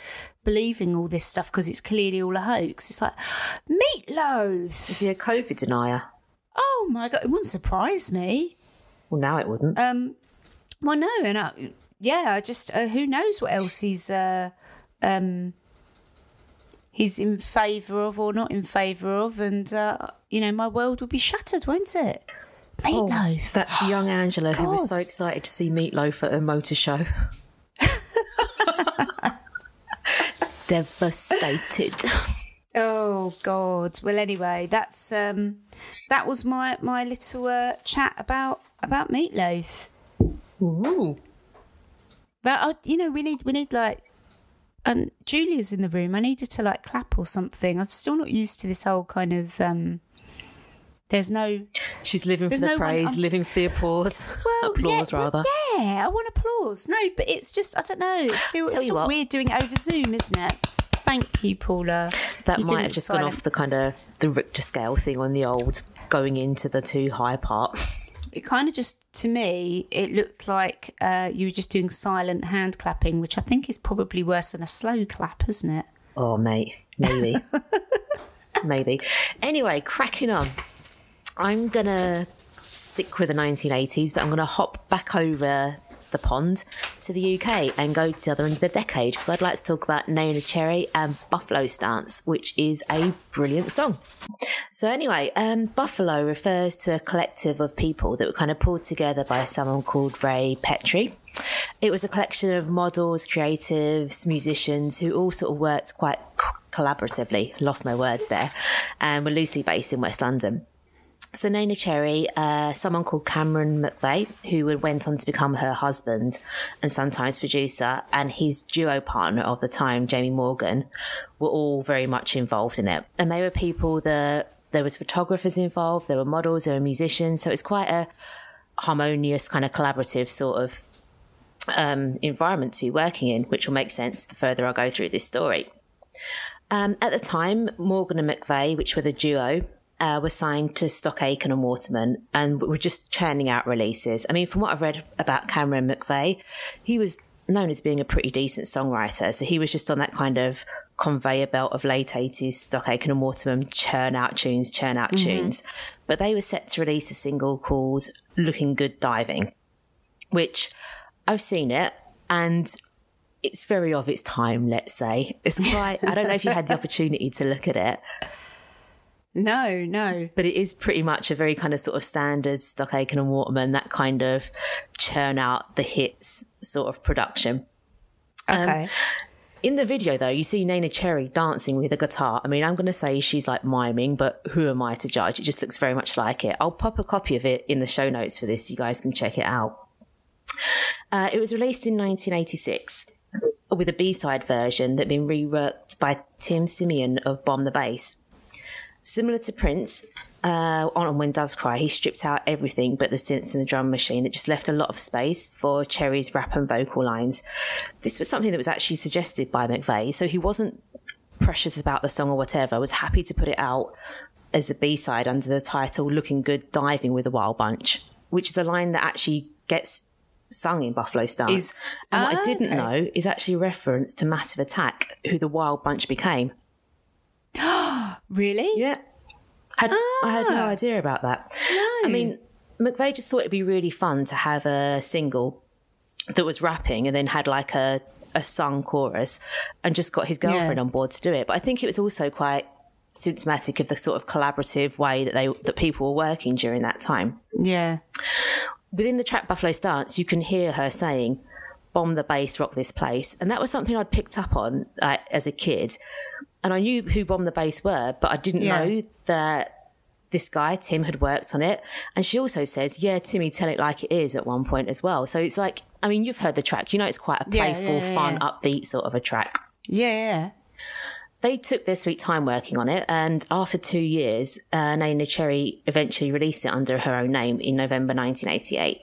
believing all this stuff because it's clearly all a hoax. It's like Meatloaf. Is he a COVID denier? Oh my god, it wouldn't surprise me. Well, now it wouldn't. Um, well, no, and I, yeah, I just uh, who knows what else he's uh, um, he's in favour of or not in favour of, and uh, you know, my world will be shattered, won't it? Meatloaf. that young Angela who was so excited to see Meatloaf at a motor show. Devastated. Oh God. Well, anyway, that's um, that was my my little uh, chat about about meatloaf. Ooh. But I, you know, we need we need like, and Julia's in the room. I needed to like clap or something. I'm still not used to this whole kind of um, There's no. She's living for the no praise, I'm- living for the applause. Well, applause, yeah, well, rather. yeah, I want applause. No, but it's just I don't know. It's still, Tell it's still what. weird doing it over Zoom, isn't it? Thank you, Paula. That You might have just gone off the kind of the Richter scale thing on the old going into the too high part. It kind of just, to me, it looked like uh, you were just doing silent hand clapping, which I think is probably worse than a slow clap, isn't it? Oh, mate, maybe. maybe. Anyway, cracking on. I'm going to stick with the 1980s, but I'm going to hop back over the pond to the UK and go to the other end of the decade because I'd like to talk about Neneh Cherry and Buffalo Stance, which is a brilliant song. So, anyway, um, Buffalo refers to a collective of people that were kind of pulled together by someone called Ray Petri. It was a collection of models, creatives, musicians who all sort of worked quite collaboratively, lost my words there, and were loosely based in West London. So Neneh Cherry, uh, someone called Cameron McVey, who went on to become her husband and sometimes producer, and his duo partner of the time, Jamie Morgan, were all very much involved in it. And they were people that there was photographers involved, there were models, there were musicians, so it's quite a harmonious kind of collaborative sort of um, environment to be working in, which will make sense the further I go through this story. Um, at the time, Morgan and McVey, which were the duo, uh, were signed to Stock Aitken and Waterman and were just churning out releases. I mean, from what I've read about Cameron McVey, he was known as being a pretty decent songwriter. So he was just on that kind of conveyor belt of late 80s Stock Aitken and Waterman churn out tunes, churn out tunes. But they were set to release a single called Looking Good Diving, which I've seen it and it's very of its time, let's say. It's quite, I don't know if you had the opportunity to look at it, No, no. but it is pretty much a very kind of sort of standard Stock Aitken and Waterman, that kind of churn out the hits sort of production. Okay. In the video, though, you see Neneh Cherry dancing with a guitar. I mean, I'm going to say she's like miming, but who am I to judge? It just looks very much like it. I'll pop a copy of it in the show notes for this. You guys can check it out. Uh, it was released in 1986 with a B-side version that had been reworked by Tim Simenon of Bomb the Bass. Similar to Prince, uh, on When Doves Cry, he stripped out everything but the synths and the drum machine It just left a lot of space for Cherry's rap and vocal lines. This was something that was actually suggested by McVey, so he wasn't precious about the song or whatever, was happy to put it out as the B-side under the title Looking Good Diving with a Wild Bunch, which is a line that actually gets sung in Buffalo Stance. Is- and what Ah, I didn't okay. know is actually a reference to Massive Attack, who the Wild Bunch became. Really? Yeah. Had, I had no Ah. idea about that. No. I mean, McVey just thought it'd be really fun to have a single that was rapping and then had like a, a sung chorus and just got his girlfriend Yeah. on board to do it. But I think it was also quite symptomatic of the sort of collaborative way that they that people were working during that time. Yeah. Within the track Buffalo Stance, you can hear her saying, bomb the bass, rock this place. And that was something I'd picked up on uh, as a kid. And I knew who Bomb the Bass were, but I didn't Yeah. know that this guy, Tim, had worked on it. And she also says, yeah, Timmy, tell it like it is at one point as well. So it's like, I mean, you've heard the track. You know, it's quite a Yeah, yeah, playful, yeah, fun, upbeat sort of a track. Yeah. Yeah. They took their sweet time working on it, and after two years, uh, Neneh Cherry eventually released it under her own name in November 1988.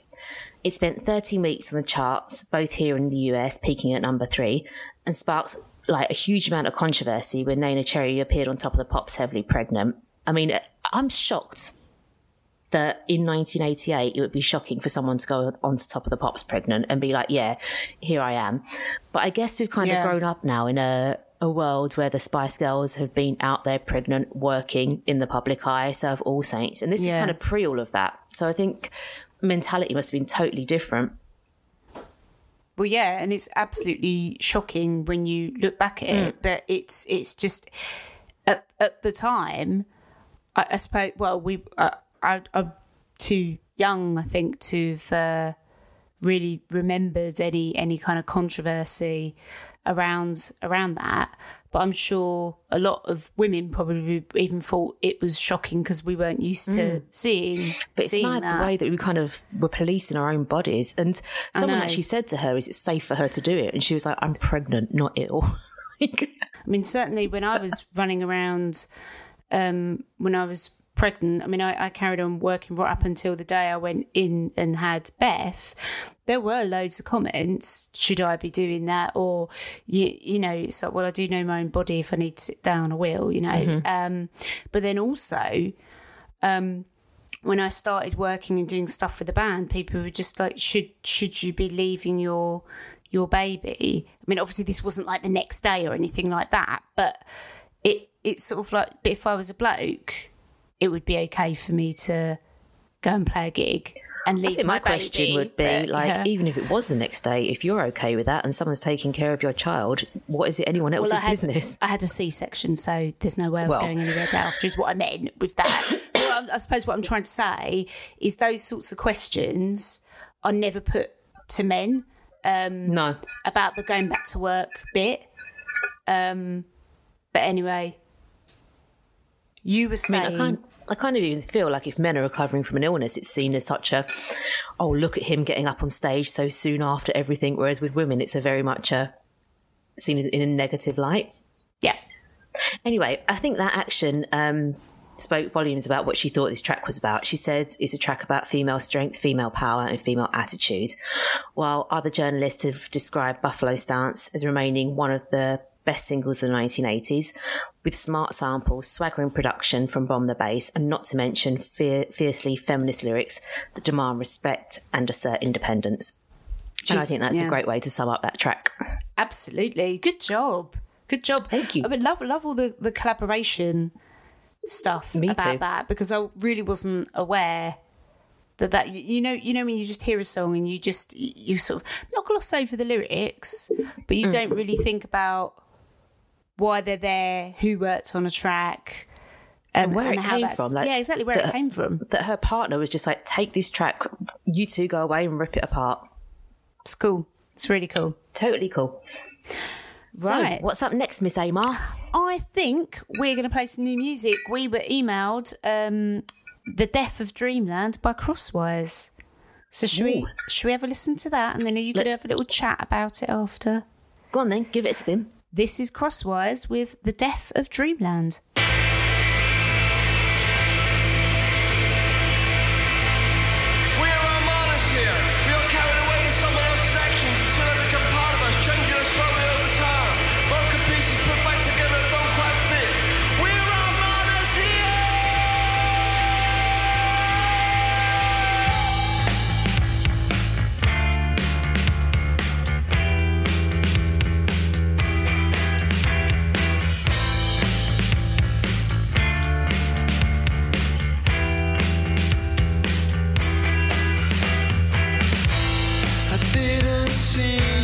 It spent 13 weeks on the charts, both here in the US, peaking at number three, and sparked like a huge amount of controversy when Neneh Cherry appeared on Top of the Pops heavily pregnant. I mean, I'm shocked that in 1988 it would be shocking for someone to go onto Top of the Pops pregnant and be like, "Yeah, here I am." But I guess we've kind Yeah. of grown up now in a a world where the Spice Girls have been out there pregnant, working in the public eye, so have All Saints, and this is kind of pre all of that. So I think mentality must have been totally different. Well, yeah, and it's absolutely shocking when you look back at it. But it's it's just at, at the time, I, I suppose. Well, we uh, I, I'm too young, I think, to have uh, really remembered any any kind of controversy around around that. But I'm sure a lot of women probably even thought it was shocking because we weren't used to seeing. Hmm. But it's seeing mad that. the way that we kind of were policing our own bodies. And someone actually said to her, Is it safe for her to do it? And she was like, I'm pregnant, not ill. I mean, certainly when I was running around, um, when I was pregnant, I mean, I, I carried on working right up until the day I went in and had Beth. There were loads of comments. Should I be doing that? Or you, you know, it's like, well, I do know my own body. If I need to sit down, I will. You know. Um, but then also, um, when I started working and doing stuff with the band, people were just like, "Should should you be leaving your your baby?" I mean, obviously, this wasn't like the next day or anything like that, but it it's sort of like, but if I was a bloke, it would be okay for me to go and play a gig and leave I think my, question baby, would be but, like, yeah. even if it was the next day, if you're okay with that and someone's taking care of your child, what is it anyone else's Well, I had, business? I had a C-section, so there's no way I was Well. going anywhere day after. Is what I meant with that. so I, I suppose what I'm trying to say is those sorts of questions are never put to men No. about the going back to work bit. Um, but anyway, you were I saying mean, I I kind of even feel like if men are recovering from an illness, it's seen as such a, oh, look at him getting up on stage so soon after everything. Whereas with women, it's a very much a, seen as in a negative light. yeah, Anyway, I think that action um, spoke volumes about what she thought this track was about. She said it's a track about female strength, female power, and female attitude, while other journalists have described Buffalo Stance as remaining one of the best singles of the 1980s, with smart samples, swaggering production from Bomb the Bass, and not to mention fier- fiercely feminist lyrics that demand respect and assert independence. and I think that's yeah. a great way to sum up that track. absolutely. Good job. Good job. Thank you. I mean, love love all the the collaboration stuff Me about too. that because I really wasn't aware that that you know you know when you just hear a song and you just you sort of not gloss over the lyrics, but you mm. don't really think about why they're there, who worked on a track. And, where it how came from, like, yeah, exactly where it came from. That her partner was just like, take this track, you two go away and rip it apart. It's cool. It's really cool. Totally cool. Right. So, what's up next, Miss Amar? I think we're going to play some new music. We were emailed um, "The Death of Dreamland" by Crosswires. So should we should we have a listen to that, and then you could Let's- have a little chat about it after. Go on then, give it a spin. This is Crosswires with "The Death of Dreamland." didn't seem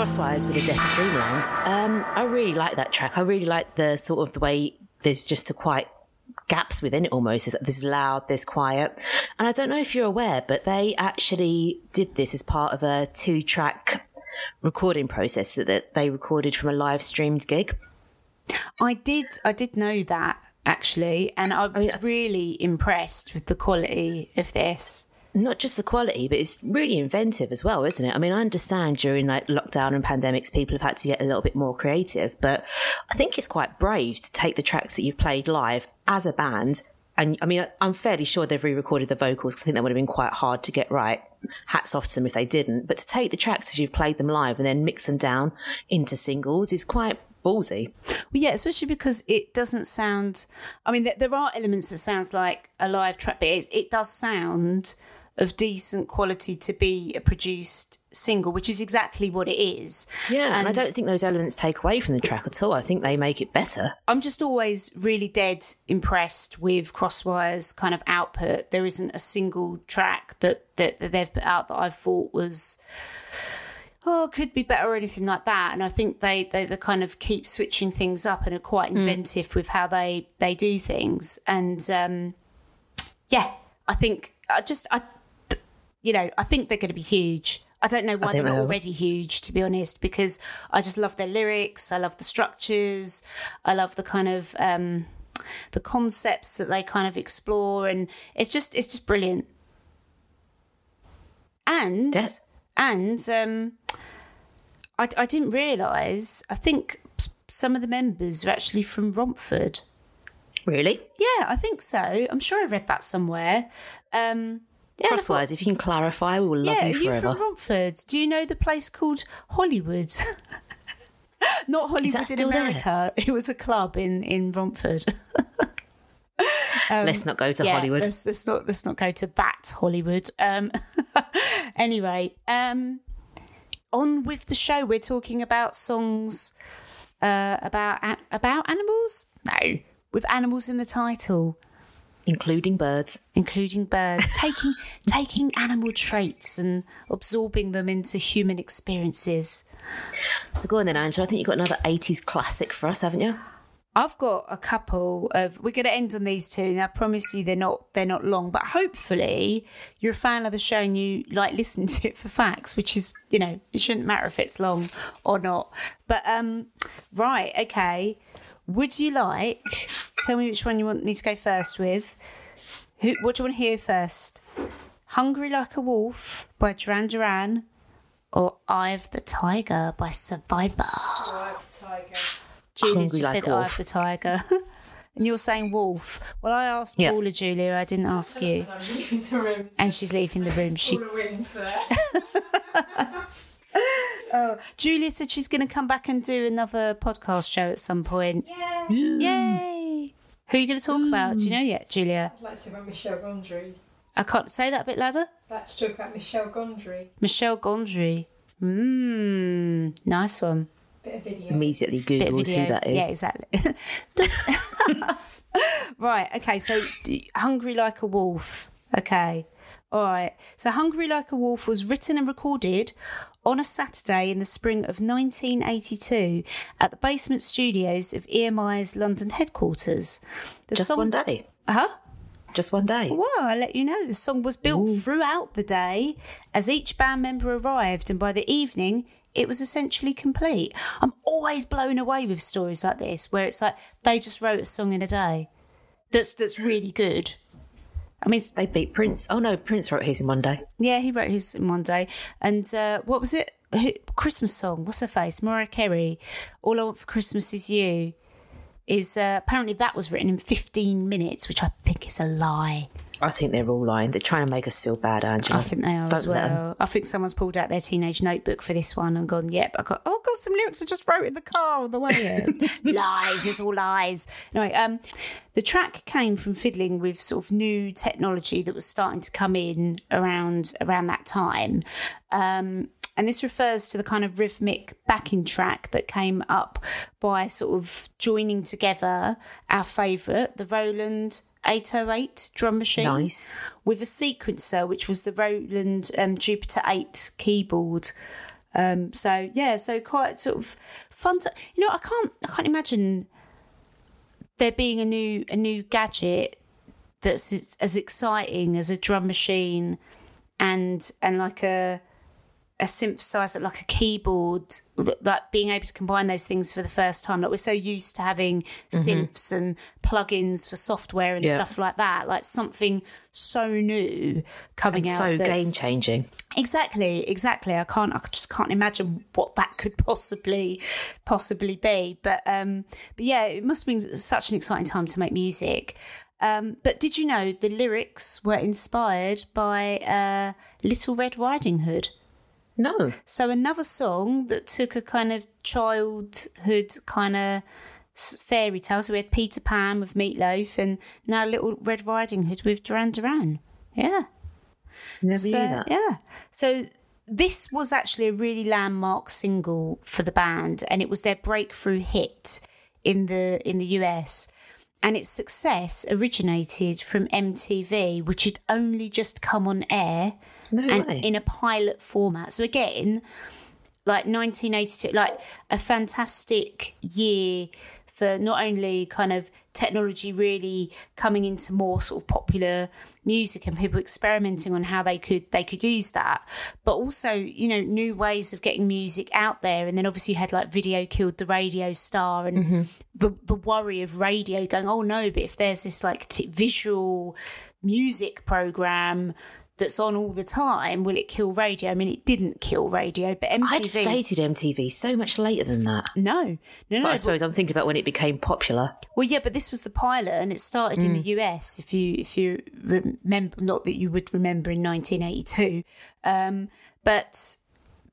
Crosswires with the Death of Dreamland. Um, I really like that track. I really like the sort of the way there's just a quite gaps within it almost. There's, there's loud, there's quiet. And I don't know if you're aware, but they actually did this as part of a two track recording process that, that they recorded from a live streamed gig. I did. I did know that actually, and I was really impressed with the quality of this. Not just the quality, but it's really inventive as well, isn't it? I mean, I understand during like lockdown and pandemics, people have had to get a little bit more creative, but I think it's quite brave to take the tracks that you've played live as a band. And I mean, I'm fairly sure they've re-recorded the vocals because I think that would have been quite hard to get right. Hats off to them if they didn't. But to take the tracks as you've played them live and then mix them down into singles is quite ballsy. Well, yeah, especially because it doesn't sound. I mean, there, there are elements that sounds like a live track, but it does sound of decent quality to be a produced single, which is exactly what it is. Yeah, and, I don't think those elements take away from the track at all. I think they make it better. I'm just always really dead impressed with Crosswire's kind of output. There isn't a single track that, that, that they've put out that I thought was oh could be better or anything like that. And I think they, they they kind of keep switching things up and are quite inventive with how they they do things. And um, yeah, I think I just I you know I think they're going to be huge. I don't know why they're not already huge, to be honest, because I just love their lyrics. I love the structures. I love the kind of um, the concepts that they kind of explore, and it's just it's just brilliant. And Yeah. and um, I, I didn't realise. I think some of the members are actually from Romford. Really? Yeah, I think so. I'm sure I read that somewhere. Um, yeah, Crosswires, if you can clarify, we will love yeah, you are you from Romford? Do you know the place called Hollywood? Not Hollywood in still there? America. It was a club in in Romford. Let's not go to Um, yeah, Hollywood. Let's, let's not let's not go to that Hollywood. Um, anyway, um, on with the show. We're talking about songs uh, about about animals. No, with animals in the title including birds. including birds, taking taking animal traits and absorbing them into human experiences. So go on then, Angela. I think you've got another 80s classic for us, haven't you? I've got a couple of. We're going to end on these two, and I promise you they're not they're not long. But hopefully you're a fan of the show and you like listen to it for facts, which is you know it shouldn't matter if it's long or not. But um, right, okay. Would you like? Tell me which one you want me to go first with. Who? What do you want to hear first? Hungry Like a Wolf by Duran Duran, or Eye of the Tiger by Survivor. Julie's Hungry just Like said a Eye Wolf. of the Tiger. and you're saying wolf. Well, I asked Yeah. Paula, Julia. I didn't ask you. I'm leaving the room. And she's leaving the room. She, Oh, all the wins there. Julia said she's going to come back and do another podcast show at some point. Yeah. Yay! Who are you going to talk about? Do you know yet, Julia? I'd like to talk about Michel Gondry. I can't say that a bit louder. Let's talk about Michel Gondry. Michel Gondry. Mmm, nice one. Bit of video. Immediately Google of Googles video. who that is. Yeah, exactly. right. Okay. So, Hungry Like a Wolf. Okay. All right. So, Hungry Like a Wolf was written and recorded on a Saturday in the spring of 1982 at the basement studios of EMI's London headquarters. The Just song- one day. Huh? Just one day. Well, I'll let you know. The song was built throughout the day as each band member arrived, and by the evening, it was essentially complete. I'm always blown away with stories like this, where it's like they just wrote a song in a day. That's that's really good. I mean, They beat Prince. Oh no, Prince wrote his in one day. yeah, he wrote his in one day. And uh, what was it? Christmas song. What's her face? Mariah Carey. All I want for Christmas is you. Is uh, apparently that was written in 15 minutes, which I think is a lie. I think they're all lying. They're trying to make us feel bad, Angela. I think they are Don't as well. I think someone's pulled out their teenage notebook for this one and gone, "Yep, I got. Oh, I've got some lyrics I just wrote in the car on the way here." lies, it's all lies. Anyway, um, the track came from fiddling with sort of new technology that was starting to come in around around that time. Um, and this refers to the kind of rhythmic backing track that came up by sort of joining together our favourite, the Roland 808 drum machine Nice. with a sequencer, which was the Roland um, Jupiter 8 keyboard. Um, so yeah, so quite sort of fun. To, you know, I can't I can't imagine there being a new a new gadget that's as- as exciting as a drum machine and and like a a synthesizer like a keyboard like being able to combine those things for the first time like we're so used to having synths and plugins for software and Yeah. stuff like that like something so new coming And out so game changing. Exactly, exactly. I can't. I just can't imagine what that could possibly, possibly be. But um, but yeah, it must have been such an exciting time to make music. Um, but did you know the lyrics were inspired by uh, Little Red Riding Hood? No. So another song that took a kind of childhood kind of fairy tale. So we had Peter Pan with Meatloaf, and now Little Red Riding Hood with Duran Duran. Yeah. Never So, knew that. Yeah. So this was actually a really landmark single for the band, and it was their breakthrough hit in the in the US. And its success originated from MTV, which had only just come on air No and way. in a pilot format. So again, like 1982, like a fantastic year for not only kind of technology really coming into more sort of popular music and people experimenting on how they could they could use that but also you know new ways of getting music out there and then obviously you had like video killed the radio star and mm-hmm. the the worry of radio going oh no but if there's this like t- visual music program that's on all the time will it kill radio i mean it didn't kill radio but mtv I'd have dated MTV so much later than that. no no no I suppose I'm thinking about when it became popular. well, yeah, but this was the pilot, and it started in the US. If you if you remember, not that you would remember in 1982, um, but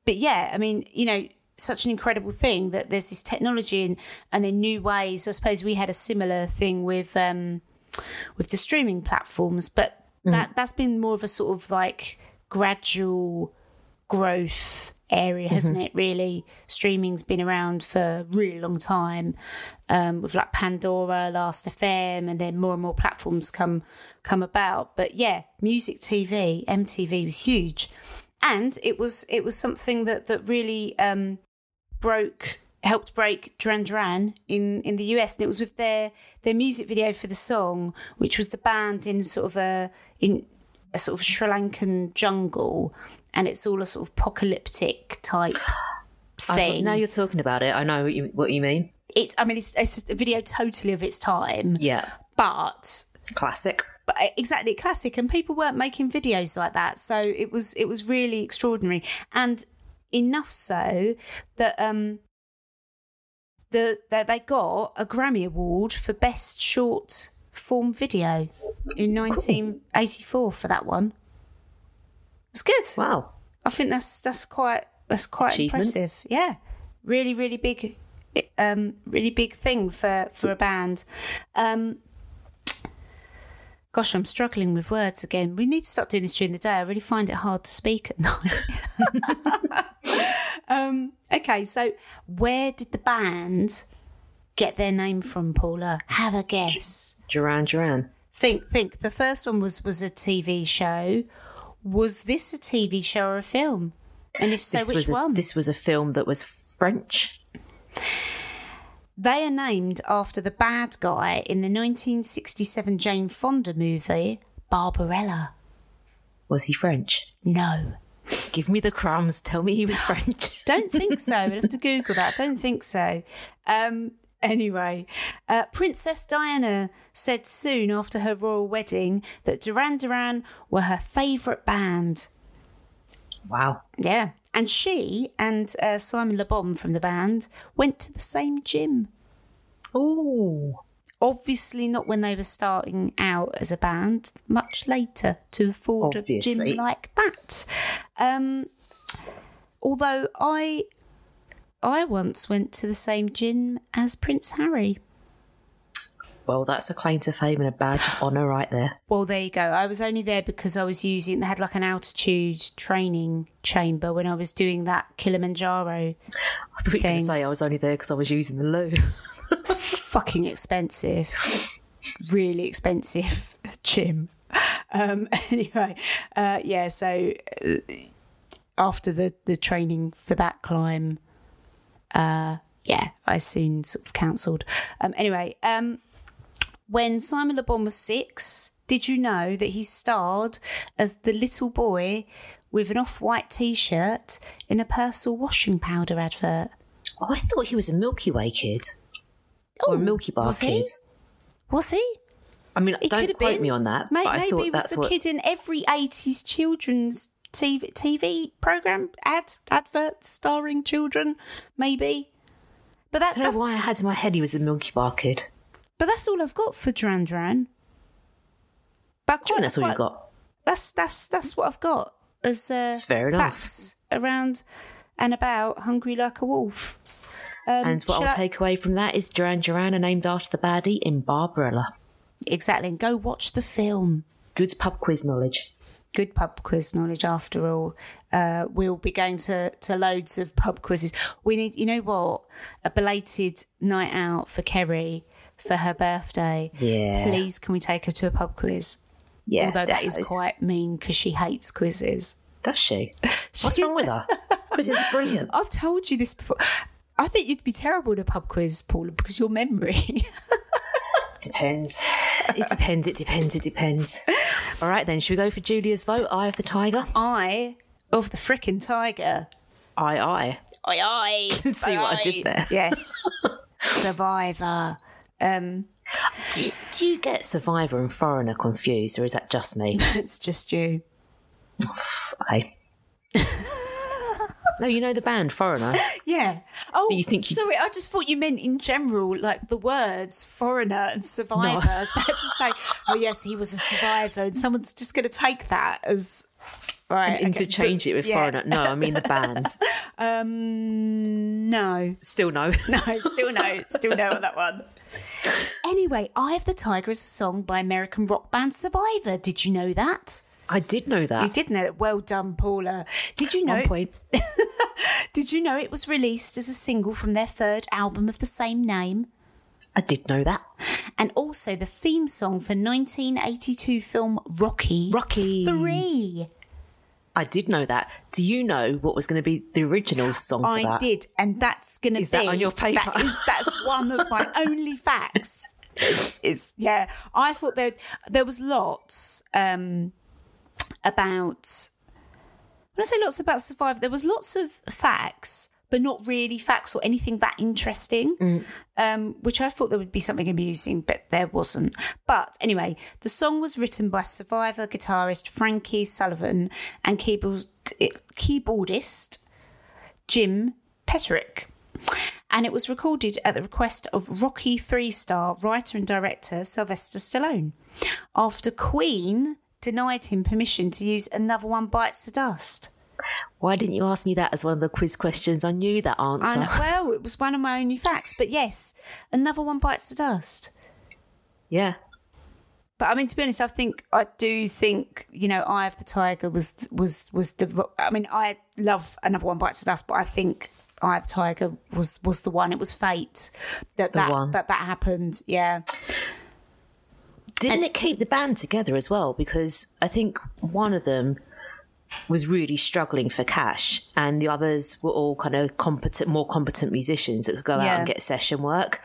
but yeah, I mean, you know, such an incredible thing that there's this technology and and then new ways. I suppose we had a similar thing with um, with the streaming platforms, but that that's been more of a sort of like gradual growth area, hasn't it? Really, streaming's been around for a really long time, um, with like Pandora, Last FM, and then more and more platforms come come about. But yeah, music TV, MTV was huge, and it was it was something that that really um, broke helped break Duran Duran in in the US, and it was with their their music video for the song, which was the band in sort of a in a sort of Sri Lankan jungle, and it's all a sort of apocalyptic type thing. now you're talking about it. I know what you, what you mean. it's I mean it's, it's a video totally of its time, Yeah. but Classic. but uh, exactly classic and people weren't making videos like that so it was it was really extraordinary and enough so that um the that they got a Grammy award for best short form video in 1984 for that one It's good Wow. I think that's that's quite that's quite impressive. Yeah, really, really big, um, really big thing for for a band. Um, gosh, I'm struggling with words again. We need to start doing this during the day. I really find it hard to speak at night. um, okay, so where did the band get their name from, Paula? Have a guess. Duran Duran. Think, think. The first one was was a TV show. Was this a TV show or a film? And if so, This which was a, one? this was a film that was French. They are named after the bad guy in the 1967 Jane Fonda movie Barbarella. Was he French? No, Give me the crumbs. Tell me he was French. don't think so. We'll have to Google that. Don't think so. Um, anyway, uh, Princess Diana said soon after her royal wedding that Duran Duran were her favourite band. wow. Yeah. And she and uh, Simon Le Bon from the band went to the same gym. Oh. Obviously, not when they were starting out as a band, much later to afford a gym like that. Um, although I, I once went to the same gym as Prince Harry. Well, that's a claim to fame and a badge of honour right there. Well, there you go. I was only there because I was using. They had like an altitude training chamber when I was doing that Kilimanjaro. I thought you were going to say I was only there because I was using the loo. fucking expensive, really expensive gym. Um, anyway, uh, yeah. So uh, after the the training for that climb, uh, yeah, I soon sort of cancelled. Um, anyway, um, when Simon Le Bon was six, did you know that he starred as the little boy with an off-white T-shirt in a Persil washing powder advert? Oh, I thought he was a Milky Way kid or a Milky Bar Oh, was he? kid. Was he? I mean, He don't quote been. me on that, I maybe thought he was the what. kid in every 80s children's TV, TV program ad advert starring children, maybe. But that, I don't that's know why I had in my head he was a Milky Bar kid. but that's all I've got for Dran Dran. But you quite- that's all you quite- got? That's that's that's what I've got as uh, Fair enough. facts around and about Hungry Like a Wolf. Um, and what I'll I- take away from that is Duran Duran are named after the baddie in Barbarella. exactly and go watch the film. Good pub quiz knowledge. good pub quiz knowledge after all. Uh, we'll be going to, to loads of pub quizzes. We need, you know what? A belated night out for Kerry for her birthday. Yeah. Please, can we take her to a pub quiz? Yeah, Although that is quite mean because she hates quizzes. Does she? What's wrong with her? Quizzes are brilliant. I've told you this before. I think you'd be terrible at a pub quiz, Paula, because your memory. Depends. It depends. It depends. It depends. All right, then. Should we go for Julia's vote? Eye of the Tiger. Eye of the frickin' tiger. Aye, aye. Aye, aye. See what I did there? Yes. Survivor. Um, Do, do you get Survivor and Foreigner confused, or is that just me? it's just you. Okay. No, you know the band Foreigner. Yeah. Oh, you think you- sorry. I just thought you meant in general, like the words foreigner and survivor. I was about to say, oh yes, he was a survivor, and someone's just going to take that as right. okay, Interchange but- it with yeah. Foreigner. No, I mean the bands. Um, no, Still no. no, still no, still no on that one. Anyway, "Eye of the Tiger" is a song by American rock band Survivor. Did you know that? I did know that. You did know that. Well done, Paula. Did you know? One point. Did you know it was released as a single from their third album of the same name? I did know that. and also the theme song for 1982 film Rocky. Rocky. 3. I did know that. Do you know what was going to be the original song for I that? did, and that's going to be. Is that on your paper? That is, that's one of my only facts. It's yeah. I thought there there was lots um, about. When I say lots about Survivor, there was lots of facts, but not really facts or anything that interesting. Mm. Um, which I thought there would be something amusing, but there wasn't. But anyway, the song was written by Survivor guitarist Frankie Sullivan and keyboard, keyboardist Jim Peterik. And it was recorded at the request of Rocky Three star writer and director Sylvester Stallone after Queen denied him permission to use Another One Bites the Dust. Why didn't you ask me that as one of the quiz questions? I knew that answer. And, well, it was one of my only facts, but yes, Another One Bites the Dust. yeah. But I mean, to be honest, I think I do think you know, Eye of the Tiger was was was the. I mean, I love Another One Bites the Dust, but I think Eye of the Tiger was was the one. It was fate that The that, one. that that happened. Yeah, Didn't it keep the band together as well? Because I think one of them was really struggling for cash, and the others were all kind of competent, more competent musicians that could go out and get session work.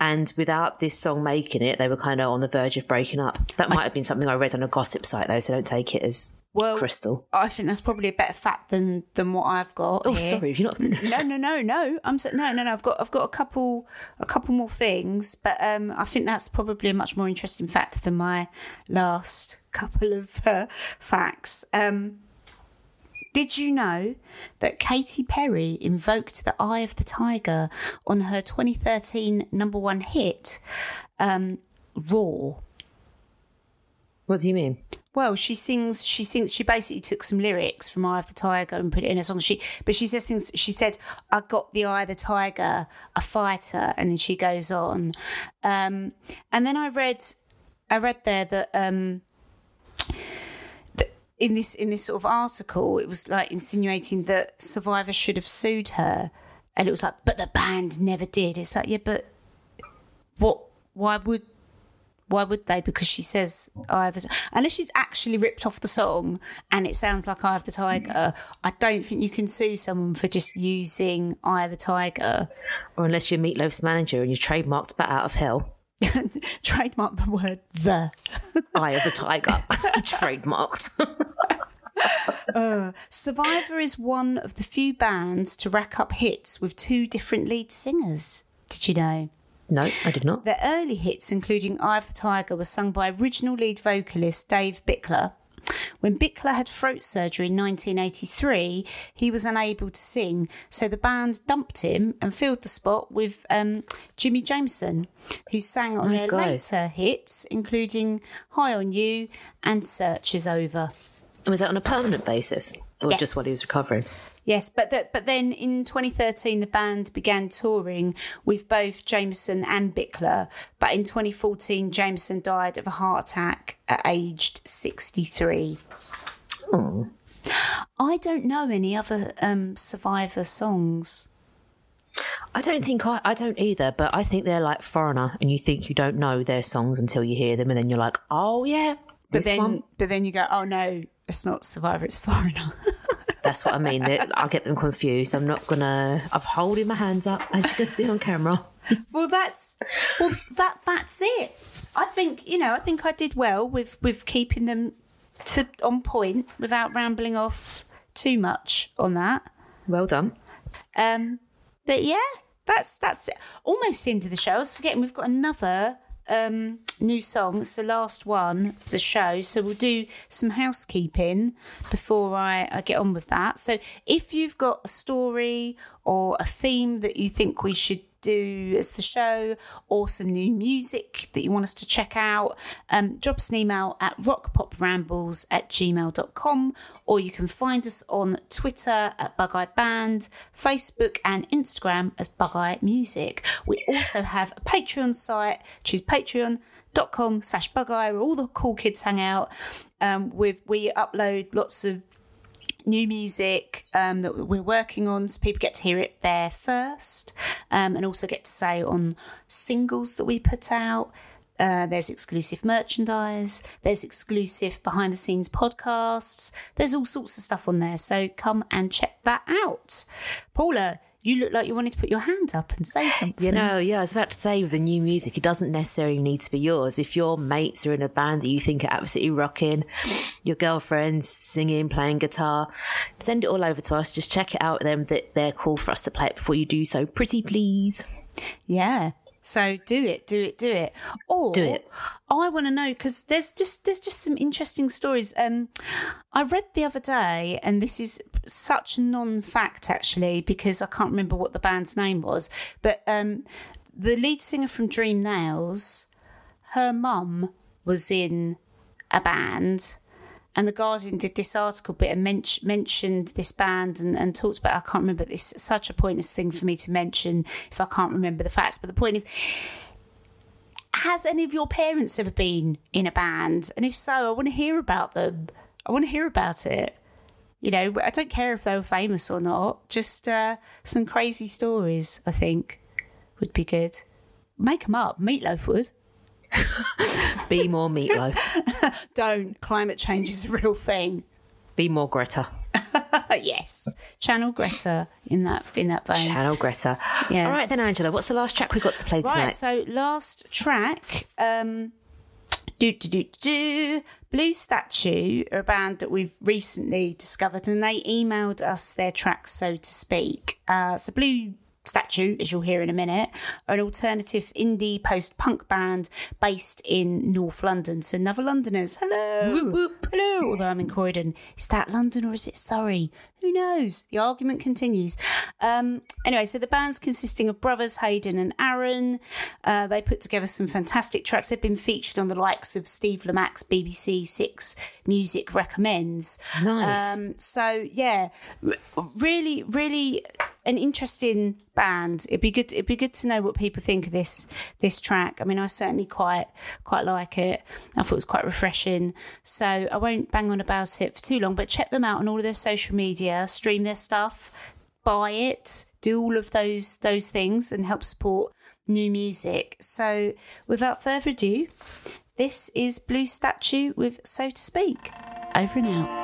And without this song making it, they were kind of on the verge of breaking up. That might have been something I read on a gossip site, though, so don't take it as well, crystal. I think that's probably a better fact than than what I've got. Oh, here. sorry, if you're not finished. No, no, no, no. I'm so, no, no, no. I've got I've got a couple a couple more things, but um, I think that's probably a much more interesting fact than my last couple of uh, facts. Um, did you know that Katy Perry invoked the Eye of the Tiger on her 2013 number one hit, um, "Roar"? What do you mean? Well, she sings. She sings. She basically took some lyrics from "Eye of the Tiger" and put it in a song. She, but she says things. She said, "I got the eye of the tiger, a fighter," and then she goes on. Um, and then I read, I read there that um, in this in this sort of article, it was like insinuating that Survivor should have sued her, and it was like, but the band never did. It's like, yeah, but what? Why would Why would they? Because she says "Eye of the unless she's actually ripped off the song and it sounds like I have the Tiger." I don't think you can sue someone for just using "Eye of the Tiger." Or unless you're Meatloaf's manager and you trademarked Bat Out of Hell. Trademark the word "the." I of the Tiger. trademarked. Uh, Survivor is one of the few bands to rack up hits with two different lead singers. Did you know? No, I did not. Their early hits, including Eye of the Tiger, were sung by original lead vocalist Dave Bickler. When Bickler had throat surgery in 1983, he was unable to sing, so the band dumped him and filled the spot with um, Jimi Jamison, who sang on Nice their guys. later hits, including High on You and Search is Over. And was that on a permanent basis? Or just while he was recovering? Yes, but the, but then in 2013 the band began touring with both Jamison and Bickler. But in 2014 Jamison died of a heart attack at aged 63. Oh. I don't know any other um, Survivor songs. I don't think I, I don't either, but I think they're like foreigner and you think you don't know their songs until you hear them and then you're like, oh yeah, But then one. but then you go, oh no, it's not Survivor, it's Foreigner. That's what I mean. I get them confused. I'm not gonna. I'm holding my hands up as you can see on camera. well that's well that that's it. I think you know I think I did well with with keeping them to on point without rambling off too much on that. Well done. Um, but yeah, that's that's it. almost the end of the show. I was forgetting we've got another um, new song. It's the last one of the show, so we'll do some housekeeping before I, I get on with that. So if you've got a story or a theme that you think we should do as the show or some new music that you want us to check out, um, drop us an email at rockpoprambles at gmail.com or you can find us on Twitter at Bug Eye Band, Facebook and Instagram as Bug Eye Music. We also have a Patreon site, which is patreon.com slash bug eye where all the cool kids hang out. Um, with we upload lots of new music um, that we're working on so people get to hear it there first um, and also get to say on singles that we put out. Uh, there's exclusive merchandise there's exclusive behind the scenes podcasts there's all sorts of stuff on there so come and check that out. Paula you look like you wanted to put your hand up and say something You know, yeah, I was about to say with the new music, it doesn't necessarily need to be yours. If your mates are in a band that you think are absolutely rocking, your girlfriend's singing, playing guitar, send it all over to us. Just check it out with them that they're cool for us to play it before you do so. Pretty please. Yeah. So do it, do it, do it. Or Do it. I want to know because there's just there's just some interesting stories. Um, I read the other day, and this is such a non-fact actually because I can't remember what the band's name was, but um, the lead singer from Dream Nails, her mum was in a band. And the Guardian did this article bit and men- mentioned this band and, and talked about. I can't remember this. Such a pointless thing for me to mention if I can't remember the facts. But the point is, has any of your parents ever been in a band? And if so, I want to hear about them. I want to hear about it. You know, I don't care if they were famous or not. Just uh, some crazy stories, I think, would be good. Make them up. Meatloaf would. Be more meatloaf. Don't. Climate change is a real thing. Be more Greta. Yes, Channel Greta in that in that vein. Channel Greta. Yeah. All right then, Angela. What's the last track we got to play tonight? Right, so last track, um, do do do do. Blue Statue are a band that we've recently discovered, and they emailed us their tracks, so to speak. Uh, so Blue Statue, as you'll hear in a minute, are an alternative indie post punk band based in North London. So another Londoners, hello, hello. Although I'm in Croydon, is that London or is it Surrey? Who knows? The argument continues. Um, anyway, so the band's consisting of brothers Hayden and Aaron. Uh, they put together some fantastic tracks. They've been featured on the likes of Steve Lamacq's BBC Six Music Recommends. Nice. Um, so yeah, really, really an interesting band. It'd be good. It'd be good to know what people think of this this track. I mean, I certainly quite quite like it. I thought it was quite refreshing. So I won't bang on about it for too long, but check them out on all of their social media, stream their stuff, buy it, do all of those those things, and help support new music. So, without further ado, this is Blue Statue with So to Speak. Over and out.